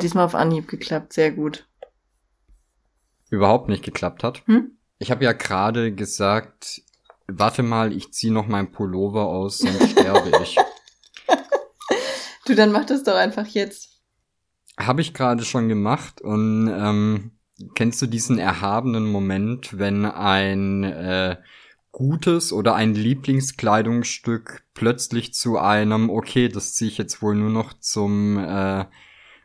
Äh, diesmal auf Anhieb geklappt, sehr gut. Überhaupt nicht geklappt hat. Hm? Ich habe ja gerade gesagt, warte mal, ich zieh noch mein Pullover aus, sonst sterbe ich. Du, dann mach das doch einfach jetzt. Habe ich gerade schon gemacht und ähm, kennst du diesen erhabenen Moment, wenn ein äh, gutes oder ein Lieblingskleidungsstück plötzlich zu einem, okay, das ziehe ich jetzt wohl nur noch zum äh,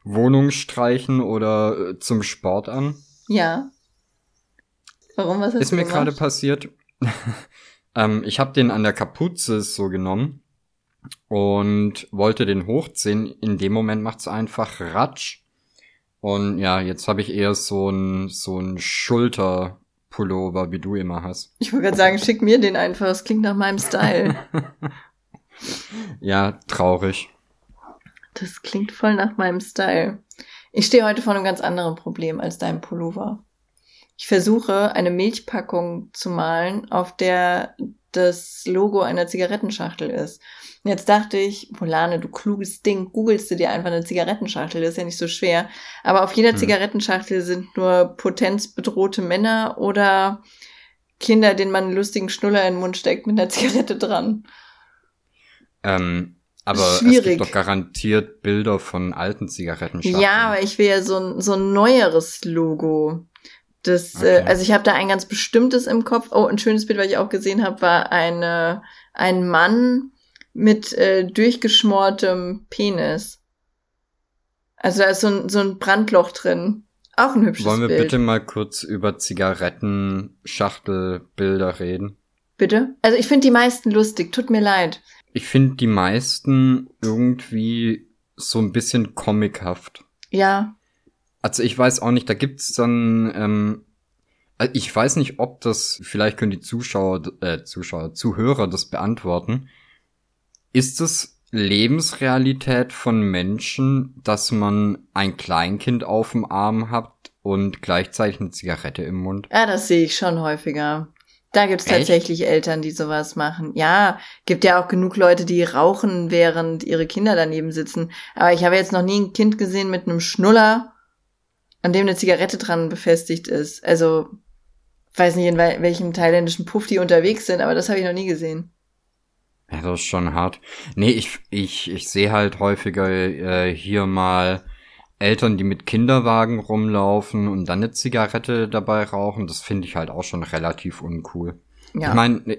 Wohnungsstreichen oder äh, zum Sport an? Ja. Warum, was hast Ist du mir gerade passiert. ähm, ich habe den an der Kapuze so genommen und wollte den hochziehen. In dem Moment macht's einfach Ratsch. Und ja, jetzt habe ich eher so ein so ein Schulterpullover, wie du immer hast. Ich wollte gerade sagen, schick mir den einfach, das klingt nach meinem Style. Ja, traurig. Das klingt voll nach meinem Style. Ich stehe heute vor einem ganz anderen Problem als dein Pullover. Ich versuche, eine Milchpackung zu malen, auf der das Logo einer Zigarettenschachtel ist. Und jetzt dachte ich, Polane, du kluges Ding, googelst du dir einfach eine Zigarettenschachtel, das ist ja nicht so schwer. Aber auf jeder Hm. Zigarettenschachtel sind nur potenzbedrohte Männer oder Kinder, denen man einen lustigen Schnuller in den Mund steckt mit einer Zigarette dran. Ähm, aber es Schwierig. gibt doch garantiert Bilder von alten Zigarettenschachteln. Ja, aber ich will ja so ein, so ein neueres Logo. Das, äh, Okay. also ich habe da ein ganz bestimmtes im Kopf. Oh, ein schönes Bild, was ich auch gesehen habe, war eine, ein Mann mit äh, durchgeschmortem Penis. Also da ist so ein, so ein Brandloch drin. Auch ein hübsches Wollen wir Bild. bitte mal kurz über Zigarettenschachtelbilder reden? Bitte? Also ich finde die meisten lustig, tut mir leid. Ich finde die meisten irgendwie so ein bisschen comichaft. Ja, Also ich weiß auch nicht, da gibt's dann, ähm, also ich weiß nicht, ob das, vielleicht können die Zuschauer, äh, Zuschauer, Zuhörer das beantworten. Ist es Lebensrealität von Menschen, dass man ein Kleinkind auf dem Arm hat und gleichzeitig eine Zigarette im Mund? Ja, das sehe ich schon häufiger. Da gibt's Echt? tatsächlich Eltern, die sowas machen. Ja, gibt ja auch genug Leute, die rauchen, während ihre Kinder daneben sitzen. Aber ich habe jetzt noch nie ein Kind gesehen mit einem Schnuller, an dem eine Zigarette dran befestigt ist. Also, weiß nicht, in wel welchem thailändischen Puff die unterwegs sind, aber das habe ich noch nie gesehen. Ja, das ist schon hart. Nee, ich, ich, ich sehe halt häufiger äh, hier mal Eltern, die mit Kinderwagen rumlaufen und dann eine Zigarette dabei rauchen. Das finde ich halt auch schon relativ uncool. Ja. Ich meine,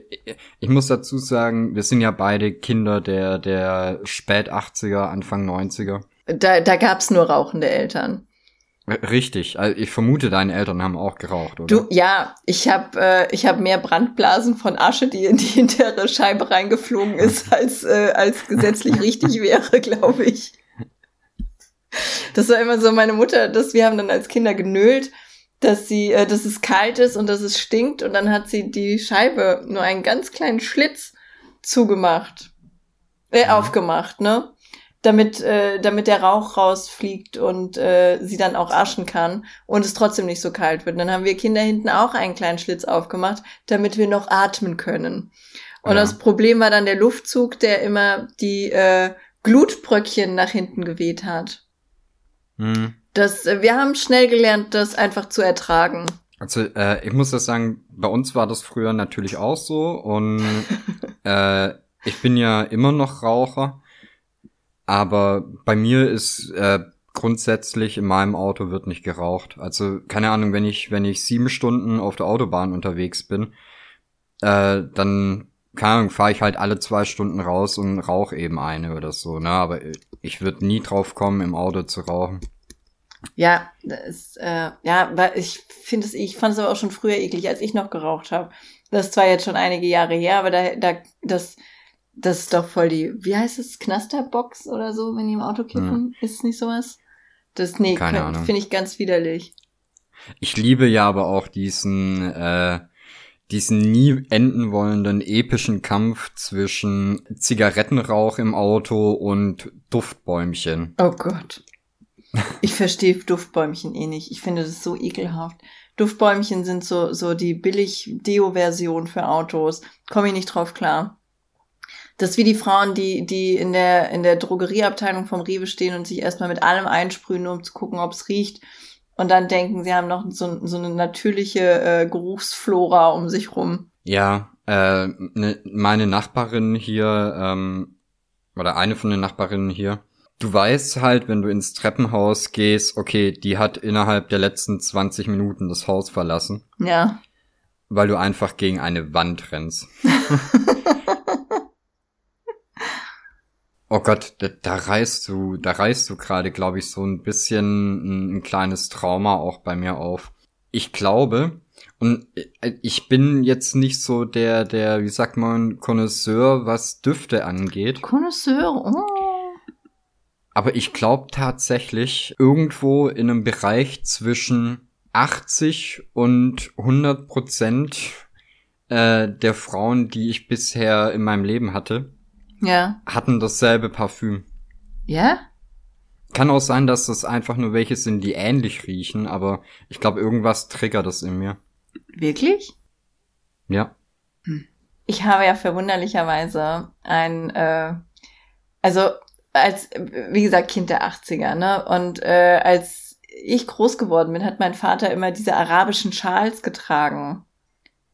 ich muss dazu sagen, wir sind ja beide Kinder der, der Spät 80er, Anfang 90er. da, da gab's nur rauchende Eltern. Richtig, also ich vermute, deine Eltern haben auch geraucht, oder? Du, ja, ich habe äh, ich hab mehr Brandblasen von Asche, die in die hintere Scheibe reingeflogen ist, als, äh, als gesetzlich richtig wäre, glaube ich. Das war immer so meine Mutter, dass wir haben dann als Kinder genölt, dass sie, äh, dass es kalt ist und dass es stinkt und dann hat sie die Scheibe nur einen ganz kleinen Schlitz zugemacht, äh, Mhm. aufgemacht, ne? Damit, äh, damit der Rauch rausfliegt und äh, sie dann auch aschen kann und es trotzdem nicht so kalt wird. Und dann haben wir Kinder hinten auch einen kleinen Schlitz aufgemacht, damit wir noch atmen können. Und Ja. das Problem war dann der Luftzug, der immer die äh, Glutbröckchen nach hinten geweht hat. Hm. Das, äh, wir haben schnell gelernt, das einfach zu ertragen. Also äh, ich muss das sagen, bei uns war das früher natürlich auch so und äh, ich bin ja immer noch Raucher, aber bei mir ist äh, grundsätzlich in meinem Auto wird nicht geraucht. Also keine Ahnung, wenn ich wenn ich sieben Stunden auf der Autobahn unterwegs bin, äh, dann keine Ahnung, fahre ich halt alle zwei Stunden raus und rauche eben eine oder so. Ne, aber ich würde nie drauf kommen, im Auto zu rauchen. Ja, das, äh, ja, weil ich finde es, ich fand es aber auch schon früher eklig, als ich noch geraucht habe. Das ist zwar jetzt schon einige Jahre her, aber da, da, das, das ist doch voll die, wie heißt es, Knasterbox oder so, wenn die im Auto kiffen? Ist es nicht sowas? Das, nee, finde ich ganz widerlich. Ich liebe ja aber auch diesen, äh, diesen nie enden wollenden epischen Kampf zwischen Zigarettenrauch im Auto und Duftbäumchen. Oh Gott. Ich verstehe Duftbäumchen eh nicht. Ich finde das so ekelhaft. Duftbäumchen sind so, so die billig Deo-Version für Autos. Komme ich nicht drauf klar. Das ist wie die Frauen, die, die in der, in der Drogerieabteilung vom Rewe stehen und sich erstmal mit allem einsprühen, nur um zu gucken, ob es riecht. Und dann denken, sie haben noch so, so eine natürliche äh, Geruchsflora um sich rum. Ja, äh, ne, meine Nachbarin hier, ähm, oder eine von den Nachbarinnen hier, du weißt halt, wenn du ins Treppenhaus gehst, okay, die hat innerhalb der letzten 20 Minuten das Haus verlassen. Ja. Weil du einfach gegen eine Wand rennst. oh Gott, da, da reißt du, da reißt du gerade, glaube ich, so ein bisschen ein, ein kleines Trauma auch bei mir auf. Ich glaube, und äh, ich bin jetzt nicht so der, der, wie sagt man, Connoisseur, was Düfte angeht. Connoisseur, oh. Aber ich glaube tatsächlich irgendwo in einem Bereich zwischen 80 und 100 Prozent äh, der Frauen, die ich bisher in meinem Leben hatte, ja. hatten dasselbe Parfüm. Ja? Kann auch sein, dass das einfach nur welche sind, die ähnlich riechen, aber ich glaube, irgendwas triggert das in mir. Wirklich? Ja. Hm. Ich habe ja verwunderlicherweise ein, äh, also als, wie gesagt, Kind der 80er, ne? Und äh, als ich groß geworden bin, hat mein Vater immer diese arabischen Schals getragen.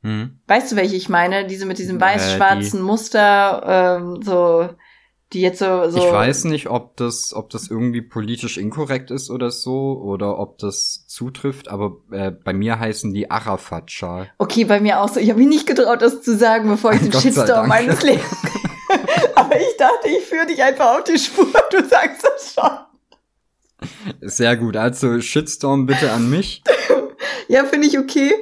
Hm. Weißt du, welche ich meine? Diese mit diesem äh, weiß-schwarzen äh, Muster, ähm, so die jetzt so, so. Ich weiß nicht, ob das, ob das irgendwie politisch inkorrekt ist oder so, oder ob das zutrifft, aber äh, bei mir heißen die Arafat-Schal. Okay, bei mir auch so. Ich habe mich nicht getraut, das zu sagen, bevor ich den Shitstorm meines Lebens. aber ich dachte, ich führe dich einfach auf die Spur. Du sagst das schon. Sehr gut. Also Shitstorm bitte an mich. ja, finde ich okay.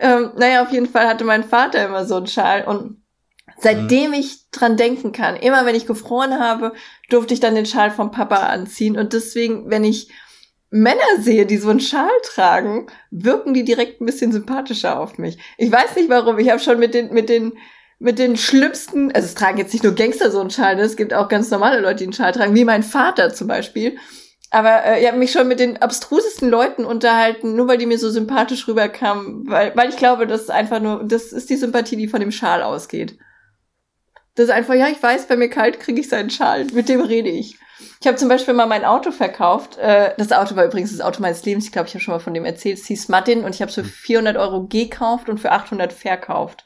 Ähm, naja, auf jeden Fall hatte mein Vater immer so einen Schal und Seitdem mhm. ich dran denken kann, immer wenn ich gefroren habe, durfte ich dann den Schal vom Papa anziehen. Und deswegen, wenn ich Männer sehe, die so einen Schal tragen, wirken die direkt ein bisschen sympathischer auf mich. Ich weiß nicht warum. Ich habe schon mit den, mit den, mit den schlimmsten, also es tragen jetzt nicht nur Gangster so einen Schal, ne? es gibt auch ganz normale Leute, die einen Schal tragen, wie mein Vater zum Beispiel. Aber äh, ich habe mich schon mit den abstrusesten Leuten unterhalten, nur weil die mir so sympathisch rüberkamen, weil, weil ich glaube, das ist einfach nur, das ist die Sympathie, die von dem Schal ausgeht. Das ist einfach, ja, ich weiß, wenn mir kalt, kriege ich seinen Schal. Mit dem rede ich. Ich habe zum Beispiel mal mein Auto verkauft. Äh, das Auto war übrigens das Auto meines Lebens. Ich glaube, ich habe schon mal von dem erzählt. Es hieß Martin und ich habe es für 400 hm. Euro gekauft und für 800 verkauft.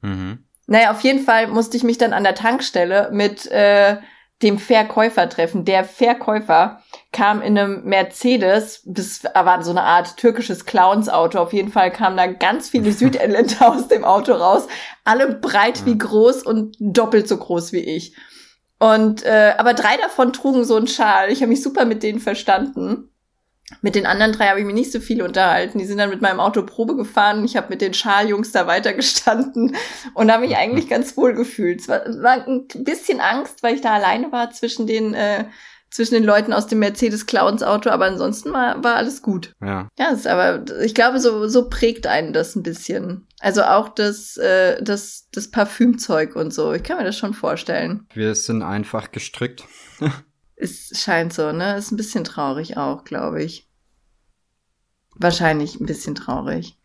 Mhm. Naja, auf jeden Fall musste ich mich dann an der Tankstelle mit äh, dem Verkäufer treffen. Der Verkäufer kam in einem Mercedes, das war so eine Art türkisches Clowns-Auto. Auf jeden Fall kamen da ganz viele Südländer aus dem Auto raus, alle breit wie groß und doppelt so groß wie ich. Und äh, aber drei davon trugen so einen Schal. Ich habe mich super mit denen verstanden. Mit den anderen drei habe ich mich nicht so viel unterhalten. Die sind dann mit meinem Auto Probe gefahren. Ich habe mit den Schaljungs da weitergestanden und habe mich eigentlich ganz wohl gefühlt. Es war, war ein bisschen Angst, weil ich da alleine war zwischen den äh, zwischen den Leuten aus dem Mercedes Clowns Auto, aber ansonsten war, war alles gut. Ja. Ja, ist aber ich glaube, so, so prägt einen das ein bisschen. Also auch das, äh, das, das Parfümzeug und so. Ich kann mir das schon vorstellen. Wir sind einfach gestrickt. es scheint so, ne? Ist ein bisschen traurig auch, glaube ich. Wahrscheinlich ein bisschen traurig.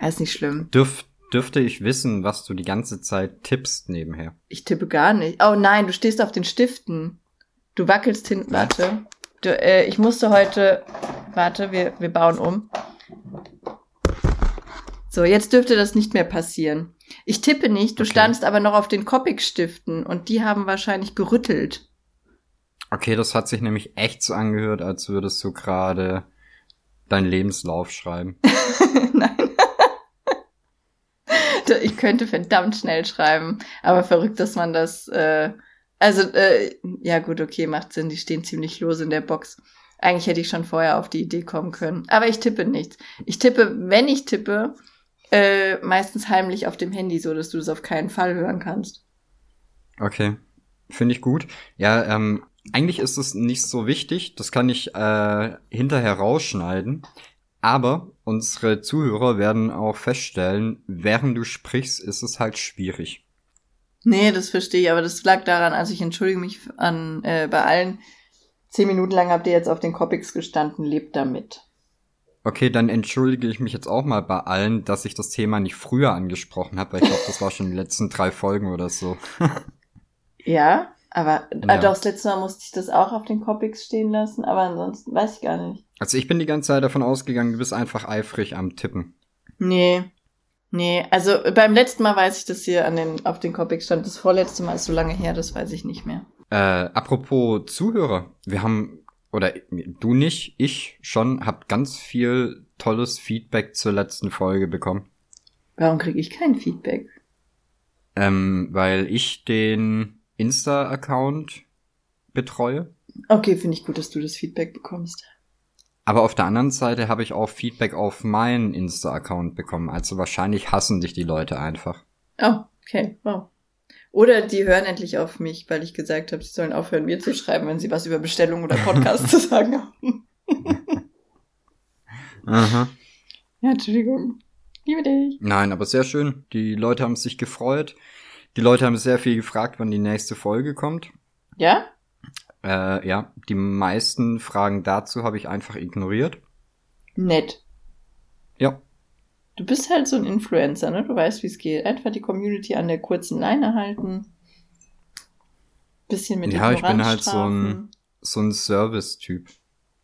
Ist nicht schlimm. Dürf, dürfte ich wissen, was du die ganze Zeit tippst nebenher? Ich tippe gar nicht. Oh nein, du stehst auf den Stiften. Du wackelst hinten. Warte. Du, äh, ich musste heute. Warte, wir, wir bauen um. So, jetzt dürfte das nicht mehr passieren. Ich tippe nicht, du okay. standst aber noch auf den Copic-Stiften und die haben wahrscheinlich gerüttelt. Okay, das hat sich nämlich echt so angehört, als würdest du gerade deinen Lebenslauf schreiben. Nein. ich könnte verdammt schnell schreiben, aber verrückt, dass man das äh, also, äh, ja gut, okay, macht Sinn. Die stehen ziemlich lose in der Box. Eigentlich hätte ich schon vorher auf die Idee kommen können. Aber ich tippe nichts. Ich tippe, wenn ich tippe, äh, meistens heimlich auf dem Handy, so dass du das auf keinen Fall hören kannst. Okay. Finde ich gut. Ja, ähm, eigentlich ist es nicht so wichtig. Das kann ich äh, hinterher rausschneiden. Aber unsere Zuhörer werden auch feststellen, während du sprichst, ist es halt schwierig. Nee, das verstehe ich, aber das lag daran, also ich entschuldige mich an äh, bei allen. Zehn Minuten lang habt ihr jetzt auf den Copics gestanden, lebt damit. Okay, dann entschuldige ich mich jetzt auch mal bei allen, dass ich das Thema nicht früher angesprochen habe, weil ich glaube, das war schon die letzten drei Folgen oder so. ja, aber Ja. doch, das letzte Mal musste ich das auch auf den Copics stehen lassen, aber ansonsten weiß ich gar nicht. Also ich bin die ganze Zeit davon ausgegangen, du bist einfach eifrig am Tippen. Nee. Nee, also beim letzten Mal weiß ich, dass hier an den, auf den Copics stand. Das vorletzte Mal ist so lange her, das weiß ich nicht mehr. Äh, apropos Zuhörer, wir haben, oder du nicht, ich schon, hab ganz viel tolles Feedback zur letzten Folge bekommen. Warum kriege ich kein Feedback? Ähm, weil ich den Insta-Account betreue. Okay, finde ich gut, dass du das Feedback bekommst. Aber auf der anderen Seite habe ich auch Feedback auf meinen Insta-Account bekommen. Also wahrscheinlich hassen dich die Leute einfach. Oh, okay, wow. Oder die hören endlich auf mich, weil ich gesagt habe, sie sollen aufhören, mir zu schreiben, wenn sie was über Bestellung oder Podcast zu sagen haben. Aha. Ja, Entschuldigung. Liebe dich. Nein, aber sehr schön. Die Leute haben sich gefreut. Die Leute haben sehr viel gefragt, wann die nächste Folge kommt. Ja? Äh, ja, die meisten Fragen dazu habe ich einfach ignoriert. Nett. Ja, Du bist halt so ein Influencer, ne? Du weißt, wie es geht. Einfach die Community an der kurzen Leine halten. Bisschen mit Ja, ich bin halt so strafen. so ein Service-Typ.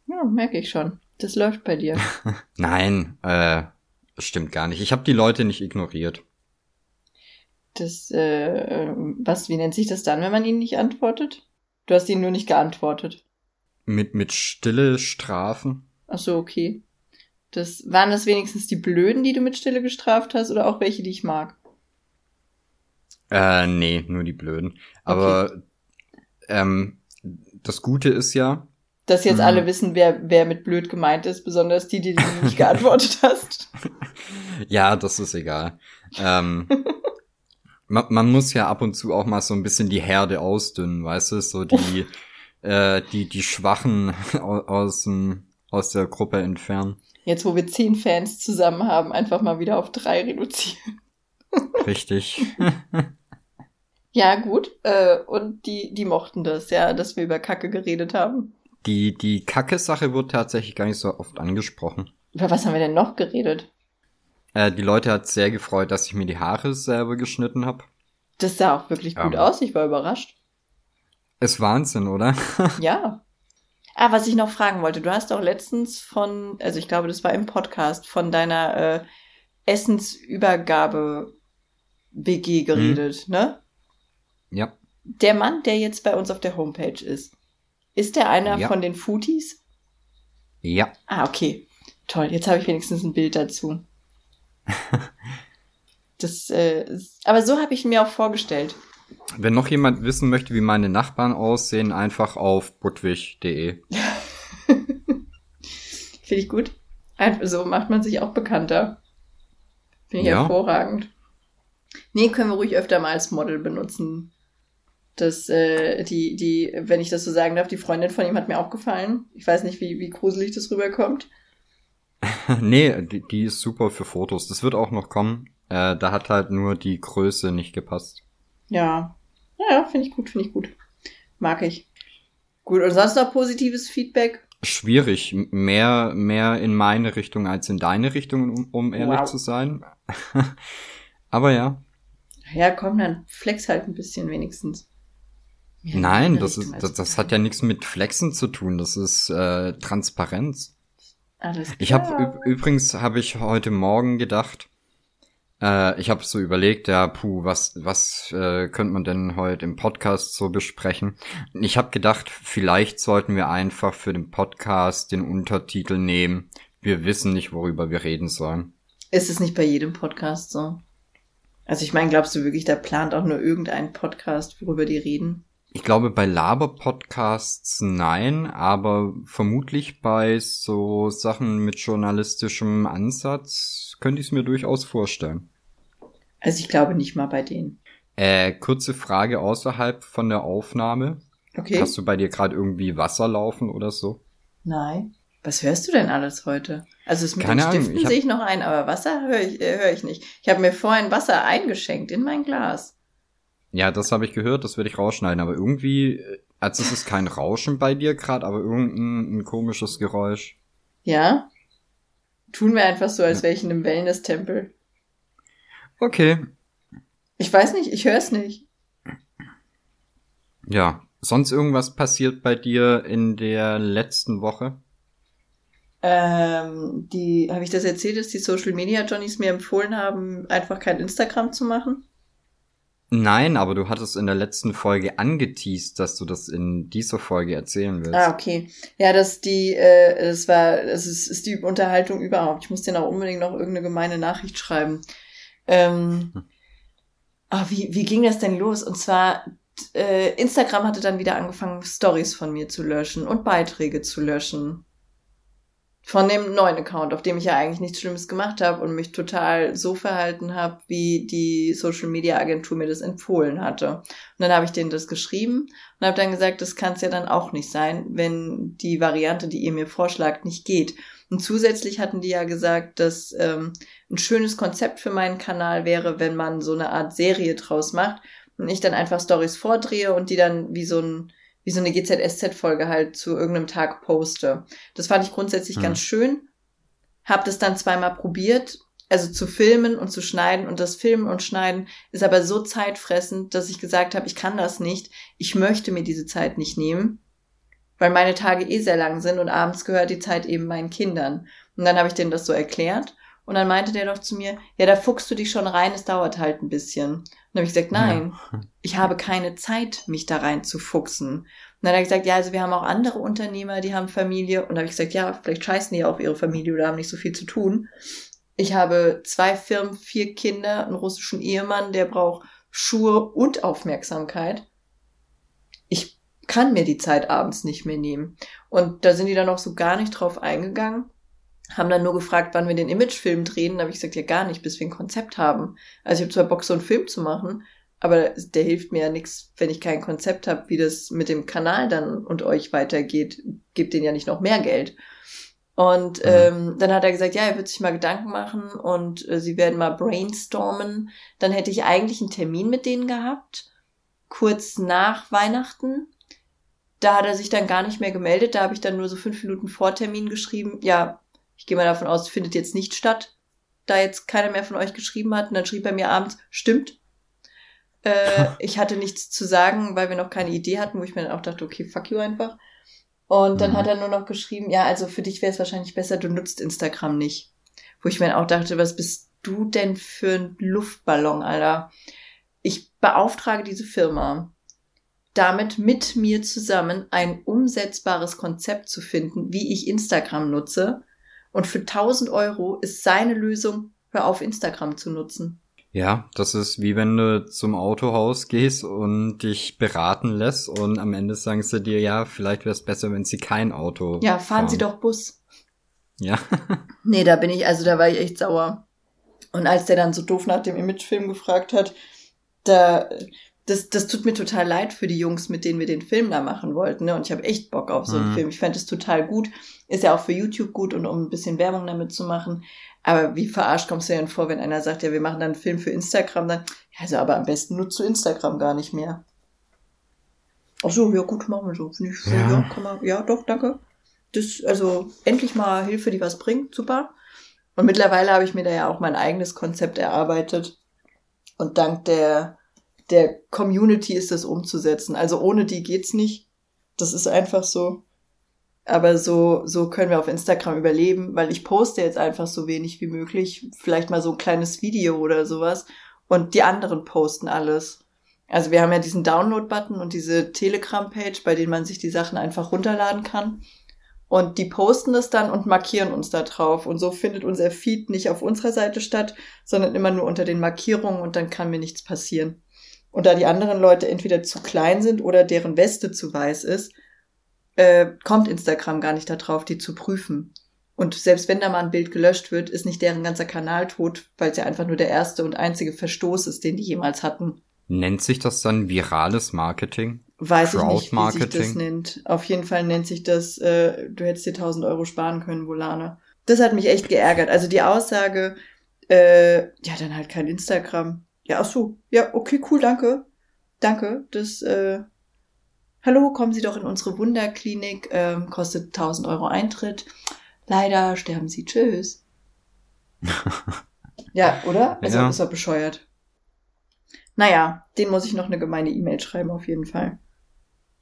Ja, merke ich schon. Das läuft bei dir. Nein, äh, stimmt gar nicht. Ich habe die Leute nicht ignoriert. Das, äh, was, wie nennt sich das dann, wenn man ihnen nicht antwortet? Du hast ihnen nur nicht geantwortet. Mit, mit stille Strafen. Ach so, okay. Das, waren das wenigstens die Blöden, die du mit Stille gestraft hast, oder auch welche, die ich mag? Äh, nee, nur die Blöden. Aber ähm, das Gute ist ja, Dass jetzt Mhm. alle wissen, wer, wer mit blöd gemeint ist, besonders die, die du nicht geantwortet hast. ja, das ist egal. Ähm, man, man muss ja ab und zu auch mal so ein bisschen die Herde ausdünnen, weißt du, so die, äh, die, die Schwachen au- aus, dem, aus der Gruppe entfernen. Jetzt, wo wir zehn Fans zusammen haben, einfach mal wieder auf drei reduzieren. Richtig. Ja, gut. Äh, und die, die mochten das, ja, dass wir über Kacke geredet haben. Die, die Kacke-Sache wird tatsächlich gar nicht so oft angesprochen. Über was haben wir denn noch geredet? Äh, die Leute hat sehr gefreut, dass ich mir die Haare selber geschnitten habe. Das sah auch wirklich gut Ähm. aus. Ich war überrascht. Ist Wahnsinn, oder? Ja. Ah, was ich noch fragen wollte. Du hast auch letztens von, also ich glaube, das war im Podcast, von deiner äh, Essensübergabe-WG geredet, ne? ja. Der Mann, der jetzt bei uns auf der Homepage ist, ist der einer Ja. von den Footies? Ja. Ah, okay. Toll, jetzt habe ich wenigstens ein Bild dazu. Das, äh, aber so habe ich mir auch vorgestellt. Wenn noch jemand wissen möchte, wie meine Nachbarn aussehen, einfach auf budwig.de. Finde ich gut. Einfach so macht man sich auch bekannter. Finde ich Ja. hervorragend. Nee, können wir ruhig öfter mal als Model benutzen. Das, äh, die, die, wenn ich das so sagen darf, die Freundin von ihm hat mir auch gefallen. Ich weiß nicht, wie, wie gruselig das rüberkommt. nee, die, die ist super für Fotos. Das wird auch noch kommen. Äh, da hat halt nur die Größe nicht gepasst. Ja. Ja, ja, finde ich gut, finde ich gut. Mag ich. Gut, und sonst noch positives Feedback? Schwierig. Mehr, mehr in meine Richtung als in deine Richtung, um, um ehrlich Wow. zu sein. Aber ja. Ja, komm, dann flex halt ein bisschen wenigstens. In Nein, das Richtung ist, das, das hat ja nichts mit Flexen zu tun. Das ist äh, Transparenz. Alles Ich habe klar. übrigens habe ich heute Morgen gedacht, äh, ich habe so überlegt, ja, puh, was was äh, könnte man denn heute im Podcast so besprechen? Ich habe gedacht, vielleicht sollten wir einfach für den Podcast den Untertitel nehmen. Wir wissen nicht, worüber wir reden sollen. Ist es nicht bei jedem Podcast so? Also ich meine, glaubst du wirklich, da plant auch nur irgendein Podcast, worüber die reden? Ich glaube bei Laber-Podcasts nein, aber vermutlich bei so Sachen mit journalistischem Ansatz könnte ich es mir durchaus vorstellen. Also ich glaube nicht mal bei denen. Äh, kurze Frage außerhalb von der Aufnahme. Okay? Hast du bei dir gerade irgendwie Wasser laufen oder so? Nein. Was hörst du denn alles heute? Also es mit Keine den Ahnung, Stiften ich hab- sehe ich noch ein, aber Wasser höre ich, äh, höre ich nicht. Ich habe mir vorhin Wasser eingeschenkt in mein Glas. Ja, das habe ich gehört, das werde ich rausschneiden, aber irgendwie, äh, also es ist kein Rauschen bei dir gerade, aber irgendein ein komisches Geräusch. Ja? Tun wir einfach so, als wäre ich in einem Wellness-Tempel. Okay. Ich weiß nicht, ich höre es nicht. Ja. Sonst irgendwas passiert bei dir in der letzten Woche? Ähm, die, habe ich das erzählt, dass die Social Media Johnnies mir empfohlen haben, einfach kein Instagram zu machen? Nein, aber du hattest in der letzten Folge angeteased, dass du das in dieser Folge erzählen willst. Ah, okay. Ja, das die, äh, das war, das ist, ist die Unterhaltung überhaupt. Ich muss dir auch unbedingt noch irgendeine gemeine Nachricht schreiben. Ähm, hm. ah, wie, wie ging das denn los? Und zwar, äh, Instagram hatte dann wieder angefangen, Stories von mir zu löschen und Beiträge zu löschen von dem neuen Account, auf dem ich ja eigentlich nichts Schlimmes gemacht habe und mich total so verhalten habe, wie die Social Media Agentur mir das empfohlen hatte. Und dann habe ich denen das geschrieben und habe dann gesagt, das kann es ja dann auch nicht sein, wenn die Variante, die ihr mir vorschlagt, nicht geht. Und zusätzlich hatten die ja gesagt, dass ähm, ein schönes Konzept für meinen Kanal wäre, wenn man so eine Art Serie draus macht und ich dann einfach Stories vordrehe und die dann wie so ein wie so eine GZSZ-Folge halt zu irgendeinem Tag poste. Das fand ich grundsätzlich mhm. ganz schön. Hab das dann zweimal probiert, also zu filmen und zu schneiden. Und das Filmen und Schneiden ist aber so zeitfressend, dass ich gesagt habe, ich kann das nicht. Ich möchte mir diese Zeit nicht nehmen, weil meine Tage eh sehr lang sind und abends gehört die Zeit eben meinen Kindern. Und dann habe ich denen das so erklärt. Und dann meinte der doch zu mir, ja, da fuchst du dich schon rein, es dauert halt ein bisschen. Und dann habe ich gesagt, nein, ja. ich habe keine Zeit, mich da rein zu fuchsen. Und dann hat er gesagt, ja, also wir haben auch andere Unternehmer, die haben Familie. Und dann habe ich gesagt, ja, vielleicht scheißen die ja auf ihre Familie oder haben nicht so viel zu tun. Ich habe zwei Firmen, vier Kinder, einen russischen Ehemann, der braucht Schuhe und Aufmerksamkeit. Ich kann mir die Zeit abends nicht mehr nehmen. Und da sind die dann auch so gar nicht drauf eingegangen haben dann nur gefragt, wann wir den Imagefilm drehen. Da habe ich gesagt, ja gar nicht, bis wir ein Konzept haben. Also ich habe zwar Bock, so einen Film zu machen, aber der hilft mir ja nichts, wenn ich kein Konzept habe, wie das mit dem Kanal dann und euch weitergeht. Gibt denen ja nicht noch mehr Geld. Und mhm. ähm, dann hat er gesagt, ja, er wird sich mal Gedanken machen und äh, sie werden mal brainstormen. Dann hätte ich eigentlich einen Termin mit denen gehabt, kurz nach Weihnachten. Da hat er sich dann gar nicht mehr gemeldet. Da habe ich dann nur so fünf Minuten vor Termin geschrieben, ja, ich gehe mal davon aus, findet jetzt nicht statt, da jetzt keiner mehr von euch geschrieben hat. Und dann schrieb er mir abends, stimmt. Äh, ich hatte nichts zu sagen, weil wir noch keine Idee hatten, wo ich mir dann auch dachte, okay, fuck you einfach. Und dann mhm. hat er nur noch geschrieben, ja, also für dich wäre es wahrscheinlich besser, du nutzt Instagram nicht. Wo ich mir auch dachte, was bist du denn für ein Luftballon, Alter? Ich beauftrage diese Firma, damit mit mir zusammen ein umsetzbares Konzept zu finden, wie ich Instagram nutze. Und für 1000 Euro ist seine Lösung, hör auf Instagram zu nutzen. Ja, das ist wie wenn du zum Autohaus gehst und dich beraten lässt und am Ende sagen sie dir, ja, vielleicht wäre es besser, wenn sie kein Auto. Ja, fahren, fahren. Sie doch Bus. Ja. nee, da bin ich, also da war ich echt sauer. Und als der dann so doof nach dem Imagefilm gefragt hat, da das, das tut mir total leid für die Jungs, mit denen wir den Film da machen wollten. Ne? Und ich habe echt Bock auf so einen mhm. Film. Ich fände es total gut. Ist ja auch für YouTube gut und um ein bisschen Werbung damit zu machen. Aber wie verarscht kommst du denn vor, wenn einer sagt, ja, wir machen dann einen Film für Instagram, dann, ja, also aber am besten nutzt du Instagram gar nicht mehr. Ach so, ja gut, machen wir so. Finde ich, ja. ja, kann man, ja, doch, danke. Das, also, endlich mal Hilfe, die was bringt, super. Und mittlerweile habe ich mir da ja auch mein eigenes Konzept erarbeitet. Und dank der der Community ist das umzusetzen. Also ohne die geht's nicht. Das ist einfach so. Aber so, so können wir auf Instagram überleben, weil ich poste jetzt einfach so wenig wie möglich. Vielleicht mal so ein kleines Video oder sowas. Und die anderen posten alles. Also wir haben ja diesen Download-Button und diese Telegram-Page, bei denen man sich die Sachen einfach runterladen kann. Und die posten es dann und markieren uns da drauf. Und so findet unser Feed nicht auf unserer Seite statt, sondern immer nur unter den Markierungen und dann kann mir nichts passieren. Und da die anderen Leute entweder zu klein sind oder deren Weste zu weiß ist, äh, kommt Instagram gar nicht darauf, die zu prüfen. Und selbst wenn da mal ein Bild gelöscht wird, ist nicht deren ganzer Kanal tot, weil es ja einfach nur der erste und einzige Verstoß ist, den die jemals hatten. Nennt sich das dann virales Marketing? Weiß ich nicht, wie sich das nennt. Auf jeden Fall nennt sich das, äh, du hättest dir 1000 Euro sparen können, Volane. Das hat mich echt geärgert. Also die Aussage, äh, ja, dann halt kein Instagram. Ja, ach so. Ja, okay, cool, danke. Danke. Das, äh, hallo, kommen Sie doch in unsere Wunderklinik, ähm, kostet 1000 Euro Eintritt. Leider sterben Sie. Tschüss. ja, oder? Also Ja. ist er bescheuert. Naja, den muss ich noch eine gemeine E-Mail schreiben, auf jeden Fall.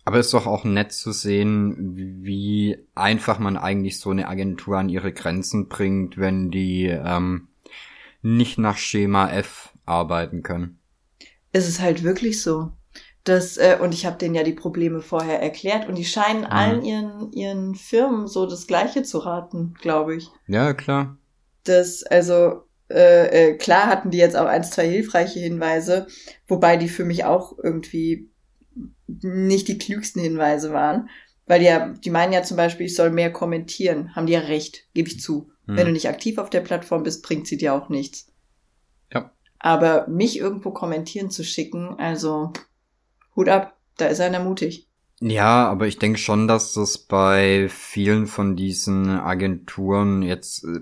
Aber ist doch auch nett zu sehen, wie einfach man eigentlich so eine Agentur an ihre Grenzen bringt, wenn die ähm, nicht nach Schema F arbeiten können. Es ist halt wirklich so. Das, äh, und ich habe denen ja die Probleme vorher erklärt und die scheinen Mhm. allen ihren, ihren Firmen so das Gleiche zu raten, glaube ich. Ja, klar. Das, also, äh, äh, klar hatten die jetzt auch ein, zwei hilfreiche Hinweise, wobei die für mich auch irgendwie nicht die klügsten Hinweise waren. Weil die ja, die meinen ja zum Beispiel, ich soll mehr kommentieren. Haben die ja recht, gebe ich zu. Hm. Wenn du nicht aktiv auf der Plattform bist, bringt sie dir auch nichts. Aber mich irgendwo kommentieren zu schicken, also Hut ab, da ist einer mutig. Ja, aber ich denke schon, dass das bei vielen von diesen Agenturen jetzt, äh,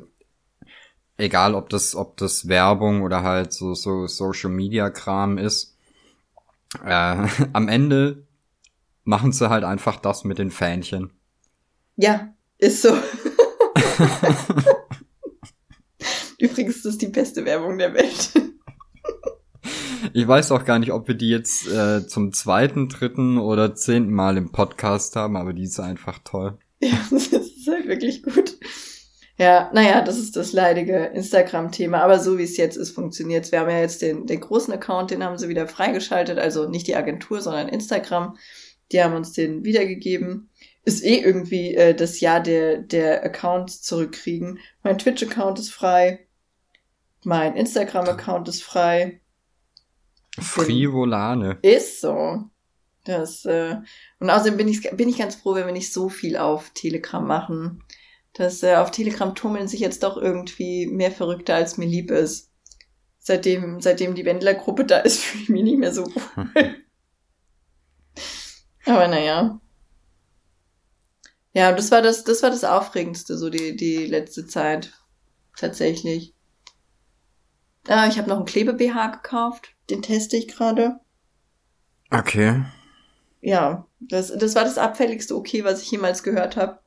egal ob das, ob das Werbung oder halt so, so Social Media Kram ist, äh, am Ende machen sie halt einfach das mit den Fähnchen. Ja, ist so. Übrigens ist das die beste Werbung der Welt. Ich weiß auch gar nicht, ob wir die jetzt äh, zum zweiten, dritten oder zehnten Mal im Podcast haben, aber die ist einfach toll. Ja, das ist halt wirklich gut. Ja, naja, das ist das leidige Instagram-Thema. Aber so wie es jetzt ist, funktioniert's. Wir haben ja jetzt den, den großen Account, den haben sie wieder freigeschaltet. Also nicht die Agentur, sondern Instagram. Die haben uns den wiedergegeben. Ist eh irgendwie äh, das Jahr der, der Accounts zurückkriegen. Mein Twitch-Account ist frei. Mein Instagram-Account ist frei. Frivolane. Ist so. Das, äh, und außerdem bin ich, bin ich ganz froh, wenn wir nicht so viel auf Telegram machen. Das, äh, auf Telegram tummeln sich jetzt doch irgendwie mehr Verrückte, als mir lieb ist. Seitdem, seitdem die Wendler-Gruppe da ist, fühle ich mich nicht mehr so wohl. Aber naja. Ja, das war das, das war das Aufregendste, so die, die letzte Zeit. Tatsächlich. Ah, ich habe noch einen Klebe-BH gekauft. Den teste ich gerade. Okay. Ja, das, das war das abfälligste Okay, was ich jemals gehört habe.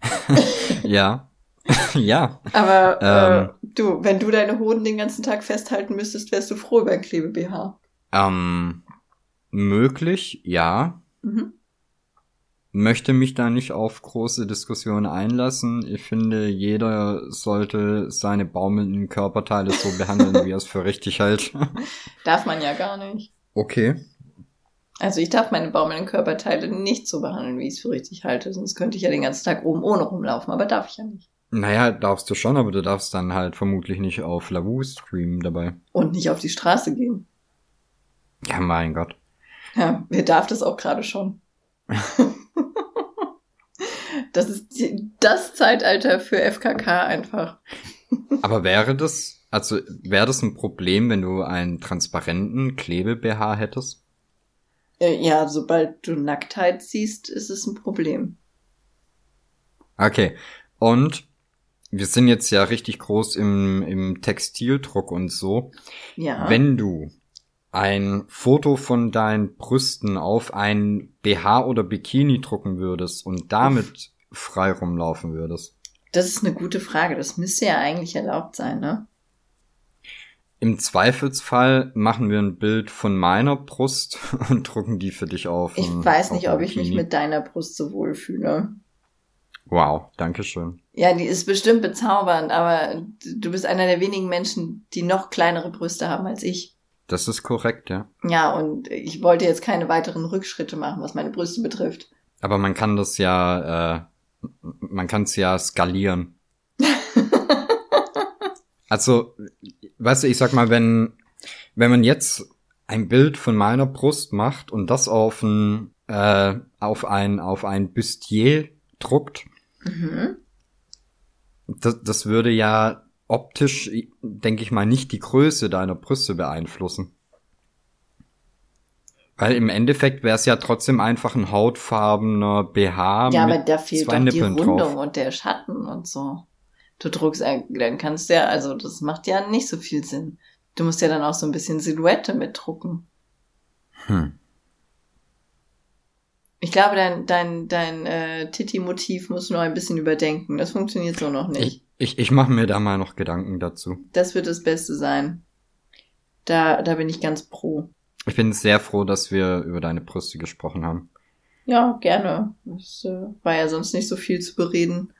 Ja. ja. Aber Ähm. äh, du, wenn du deine Hoden den ganzen Tag festhalten müsstest, wärst du froh über ein Klebe-BH. Ähm, möglich, ja. Mhm. Möchte mich da nicht auf große Diskussionen einlassen. Ich finde, jeder sollte seine baumelnden Körperteile so behandeln, wie er es für richtig hält. Darf man ja gar nicht. Okay. Also ich darf meine baumelnden Körperteile nicht so behandeln, wie ich es für richtig halte. Sonst könnte ich ja den ganzen Tag oben ohne rumlaufen, aber darf ich ja nicht. Naja, darfst du schon, aber du darfst dann halt vermutlich nicht auf Lavu streamen dabei. Und nicht auf die Straße gehen. Ja, mein Gott. Ja, wer darf das auch gerade schon? das ist das Zeitalter für FKK einfach. Aber wäre das, also wäre das ein Problem, wenn du einen transparenten Klebe-BH hättest? Äh, Ja, sobald du Nacktheit siehst, ist es ein Problem. Okay. Und wir sind jetzt ja richtig groß im, im Textildruck und so. Ja. Wenn du ein Foto von deinen Brüsten auf ein BH oder Bikini drucken würdest und damit frei rumlaufen würdest. Das ist eine gute Frage. Das müsste ja eigentlich erlaubt sein, ne? Im Zweifelsfall machen wir ein Bild von meiner Brust und drucken die für dich auf. Ich weiß nicht, ob ich mich mit deiner Brust so wohl fühle. Wow, danke schön. Ja, die ist bestimmt bezaubernd, aber du bist einer der wenigen Menschen, die noch kleinere Brüste haben als ich. Das ist korrekt, ja. Ja, und ich wollte jetzt keine weiteren Rückschritte machen, was meine Brüste betrifft. Aber man kann das ja, äh, man kann es ja skalieren. also, weißt du, ich sag mal, wenn, wenn man jetzt ein Bild von meiner Brust macht und das auf ein, äh, auf ein, auf ein Bustier druckt, Mhm. das, das würde ja optisch, denke ich mal, nicht die Größe deiner Brüste beeinflussen. Weil im Endeffekt wäre es ja trotzdem einfach ein hautfarbener BH Ja, mit aber da fehlt doch die Nippeln Rundung drauf. und der Schatten und so. Du druckst, ein- dann kannst du ja, also das macht ja nicht so viel Sinn. Du musst ja dann auch so ein bisschen Silhouette mitdrucken. Hm. Ich glaube, dein, dein, dein äh, Titi-Motiv musst du noch ein bisschen überdenken. Das funktioniert so noch nicht. Ich, Ich, ich mache mir da mal noch Gedanken dazu. Das wird das Beste sein. Da, da bin ich ganz pro. Ich bin sehr froh, dass wir über deine Brüste gesprochen haben. Ja, gerne. Es äh, war ja sonst nicht so viel zu bereden.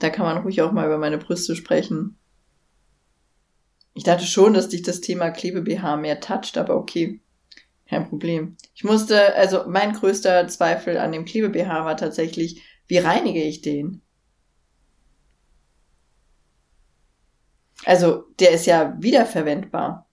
Da kann man ruhig auch mal über meine Brüste sprechen. Ich dachte schon, dass dich das Thema Klebe-BH mehr toucht, aber okay. Kein Problem. Ich musste, also mein größter Zweifel an dem Klebe-BH war tatsächlich, wie reinige ich den? Also, der ist ja wiederverwendbar.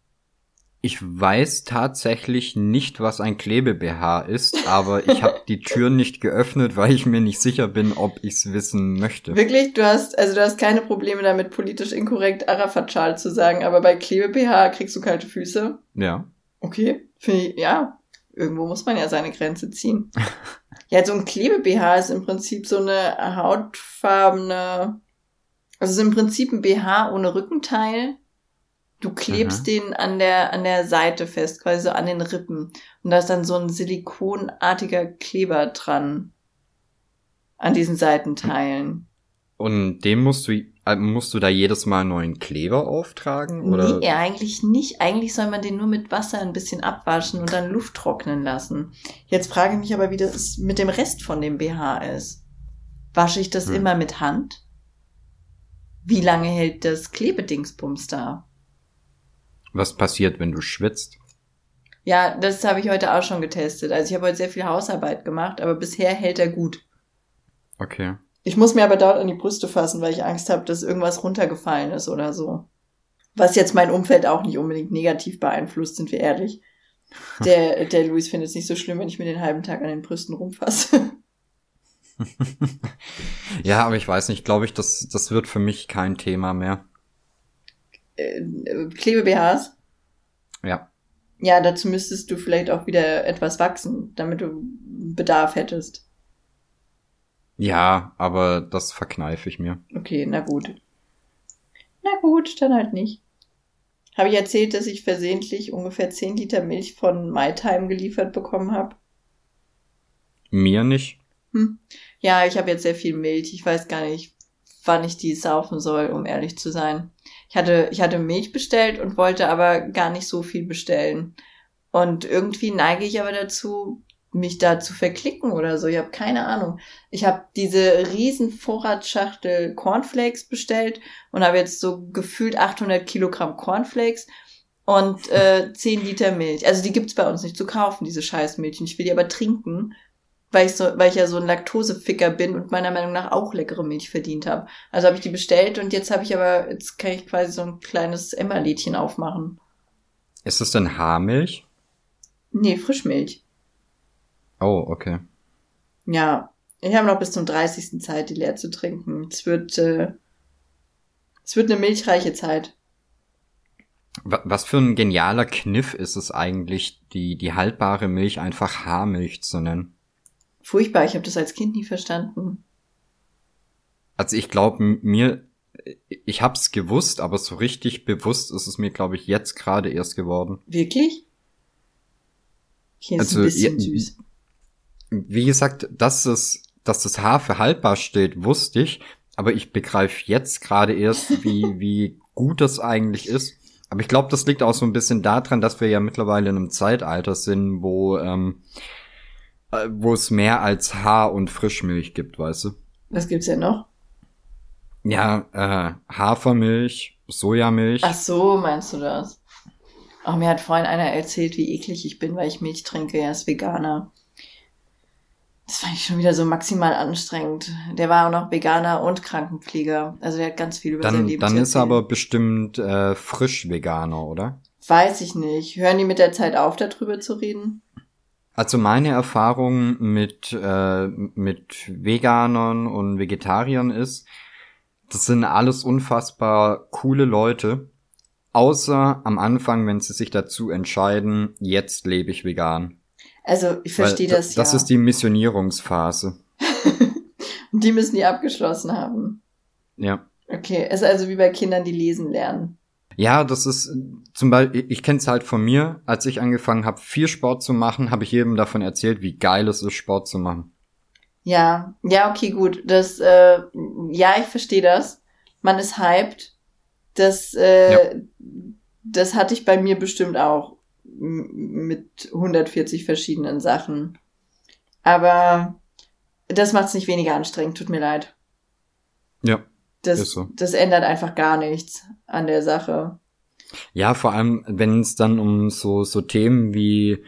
Ich weiß tatsächlich nicht, was ein Klebe-BH ist, aber ich habe die Tür nicht geöffnet, weil ich mir nicht sicher bin, ob ich's wissen möchte. Wirklich? Du hast, also du hast keine Probleme damit, politisch inkorrekt Arafat-Schal zu sagen, aber bei Klebe-BH kriegst du kalte Füße? Ja. Okay. Finde ich, ja. Irgendwo muss man ja seine Grenze ziehen. ja, so ein Klebe-BH ist im Prinzip so eine hautfarbene, also es ist im Prinzip ein BH ohne Rückenteil Du klebst mhm. den an der, an der Seite fest, quasi so an den Rippen. Und da ist dann so ein silikonartiger Kleber dran. An diesen Seitenteilen. Und dem musst du, äh, musst du da jedes Mal einen neuen Kleber auftragen? Oder? Nee, eigentlich nicht. Eigentlich soll man den nur mit Wasser ein bisschen abwaschen und dann Luft trocknen lassen. Jetzt frage ich mich aber, wie das mit dem Rest von dem BH ist. Wasche ich das hm. immer mit Hand? Wie lange hält das Klebedingsbums da? Was passiert, wenn du schwitzt? Ja, das habe ich heute auch schon getestet. Also ich habe heute sehr viel Hausarbeit gemacht, aber bisher hält er gut. Okay. Ich muss mir aber dort an die Brüste fassen, weil ich Angst habe, dass irgendwas runtergefallen ist oder so. Was jetzt mein Umfeld auch nicht unbedingt negativ beeinflusst, sind wir ehrlich. Der, der Luis findet es nicht so schlimm, wenn ich mir den halben Tag an den Brüsten rumfasse. ja, aber ich weiß nicht, glaube ich, das, das wird für mich kein Thema mehr äh, Klebe-BHs. Ja. Ja, dazu müsstest du vielleicht auch wieder etwas wachsen, damit du Bedarf hättest. Ja, aber das verkneife ich mir. Okay, na gut. Na gut, dann halt nicht. Habe ich erzählt, dass ich versehentlich ungefähr 10 Liter Milch von MyTime geliefert bekommen habe? Mir nicht. Hm. Ja, ich habe jetzt sehr viel Milch. Ich weiß gar nicht, wann ich die saufen soll, um ehrlich zu sein. Ich hatte, ich hatte Milch bestellt und wollte aber gar nicht so viel bestellen. Und irgendwie neige ich aber dazu, mich da zu verklicken oder so. Ich habe keine Ahnung. Ich habe diese riesen Vorratsschachtel Cornflakes bestellt und habe jetzt so gefühlt 800 Kilogramm Cornflakes und äh, 10 Liter Milch. Also die gibt's bei uns nicht zu kaufen, diese Scheißmilch. Ich will die aber trinken weil ich so, weil ich ja so ein Laktoseficker bin und meiner Meinung nach auch leckere Milch verdient habe. Also habe ich die bestellt und jetzt habe ich aber, jetzt kann ich quasi so ein kleines Emmerlädchen aufmachen. Ist das denn Haarmilch? Nee, Frischmilch. Oh, okay. Ja, ich habe noch bis zum 30. Zeit, die leer zu trinken. Es wird, äh, es wird eine milchreiche Zeit. Was für ein genialer Kniff ist es eigentlich, die, die haltbare Milch einfach Haarmilch zu nennen? Furchtbar, ich habe das als Kind nie verstanden. Also ich glaube mir, ich hab's gewusst, aber so richtig bewusst ist es mir, glaube ich, jetzt gerade erst geworden. Wirklich? Hier ist also, ein bisschen ja, süß. Wie gesagt, dass es, dass das Haar für haltbar steht, wusste ich, aber ich begreife jetzt gerade erst, wie, wie gut das eigentlich ist. Aber ich glaube, das liegt auch so ein bisschen daran, dass wir ja mittlerweile in einem Zeitalter sind, wo ähm, äh, wo es mehr als Haar- und Frischmilch gibt, weißt du? Was gibt's denn noch? Ja, äh, Hafermilch, Sojamilch. Ach so, meinst du das? Oh, mir hat vorhin einer erzählt, wie eklig ich bin, weil ich Milch trinke. Er ist Veganer. Das fand ich schon wieder so maximal anstrengend. Der war auch noch Veganer und Krankenpfleger. Also der hat ganz viel über dann, sein Leben Dann ist er aber bestimmt äh, frisch Veganer, oder? Weiß ich nicht. Hören die mit der Zeit auf, darüber zu reden? Also meine Erfahrung mit, äh, mit Veganern und Vegetariern ist, das sind alles unfassbar coole Leute. Außer am Anfang, wenn sie sich dazu entscheiden, jetzt lebe ich vegan. Also ich verstehe das ja. Das ist die Missionierungsphase. Und die müssen die abgeschlossen haben. Ja. Okay, es ist also wie bei Kindern, die lesen lernen. Ja, das ist zum Beispiel, ich kenne es halt von mir, als ich angefangen habe, viel Sport zu machen, habe ich jedem davon erzählt, wie geil es ist, Sport zu machen. Ja, ja, okay, gut. Das, äh, ja, ich verstehe das. man ist hyped. Das, äh, ja. das hatte ich bei mir bestimmt auch mit 140 verschiedenen Sachen. Aber das macht es nicht weniger anstrengend, tut mir leid. Ja. Das, so. das ändert einfach gar nichts an der Sache. Ja, vor allem, wenn es dann um so, so Themen wie,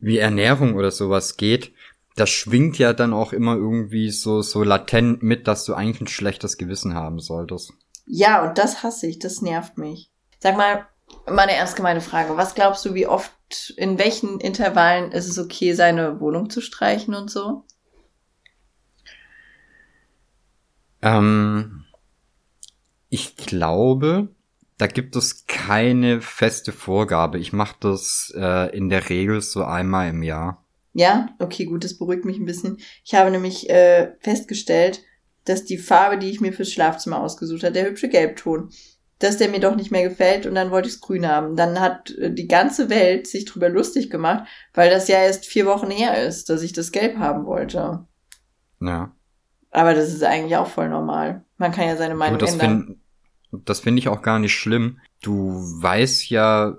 wie Ernährung oder sowas geht, das schwingt ja dann auch immer irgendwie so, so latent mit, dass du eigentlich ein schlechtes Gewissen haben solltest. Ja, und das hasse ich, das nervt mich. Sag mal, meine ernst gemeine Frage. Was glaubst du, wie oft, in welchen Intervallen ist es okay, seine Wohnung zu streichen und so? Ähm, ich glaube, da gibt es keine feste Vorgabe. Ich mache das äh, in der Regel so einmal im Jahr. Ja, okay, gut, das beruhigt mich ein bisschen. Ich habe nämlich äh, festgestellt, dass die Farbe, die ich mir fürs Schlafzimmer ausgesucht habe, der hübsche Gelbton, dass der mir doch nicht mehr gefällt und dann wollte ich es grün haben. Dann hat äh, die ganze Welt sich drüber lustig gemacht, weil das ja erst vier Wochen her ist, dass ich das Gelb haben wollte. Ja. Aber das ist eigentlich auch voll normal. Man kann ja seine Meinung das ändern. Find, das finde ich auch gar nicht schlimm. Du weißt ja,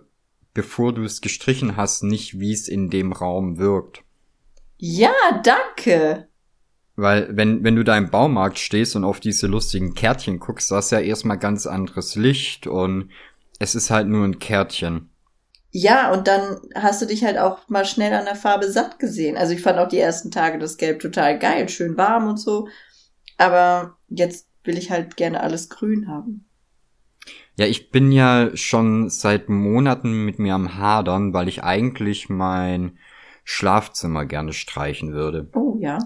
bevor du es gestrichen hast, nicht, wie es in dem Raum wirkt. Ja, danke. Weil wenn, wenn du da im Baumarkt stehst und auf diese lustigen Kärtchen guckst, da ist ja erstmal ganz anderes Licht und es ist halt nur ein Kärtchen. Ja, und dann hast du dich halt auch mal schnell an der Farbe satt gesehen. Also ich fand auch die ersten Tage das Gelb total geil, schön warm und so. Aber jetzt will ich halt gerne alles grün haben. Ja, ich bin ja schon seit Monaten mit mir am Hadern, weil ich eigentlich mein Schlafzimmer gerne streichen würde. Oh ja.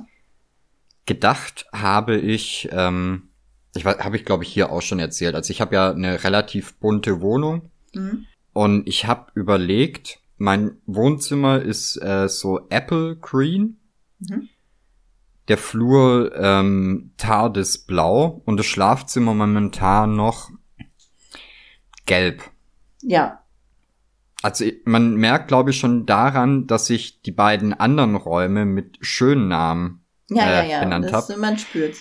Gedacht habe ich, ähm, ich habe ich glaube ich hier auch schon erzählt. Also ich habe ja eine relativ bunte Wohnung. Mhm und ich habe überlegt, mein Wohnzimmer ist äh, so Apple Green. Mhm. Der Flur ähm, Tardis blau und das Schlafzimmer momentan noch gelb. Ja. Also man merkt, glaube ich, schon daran, dass ich die beiden anderen Räume mit schönen Namen ja, äh, ja, ja. benannt habe. Man spürt.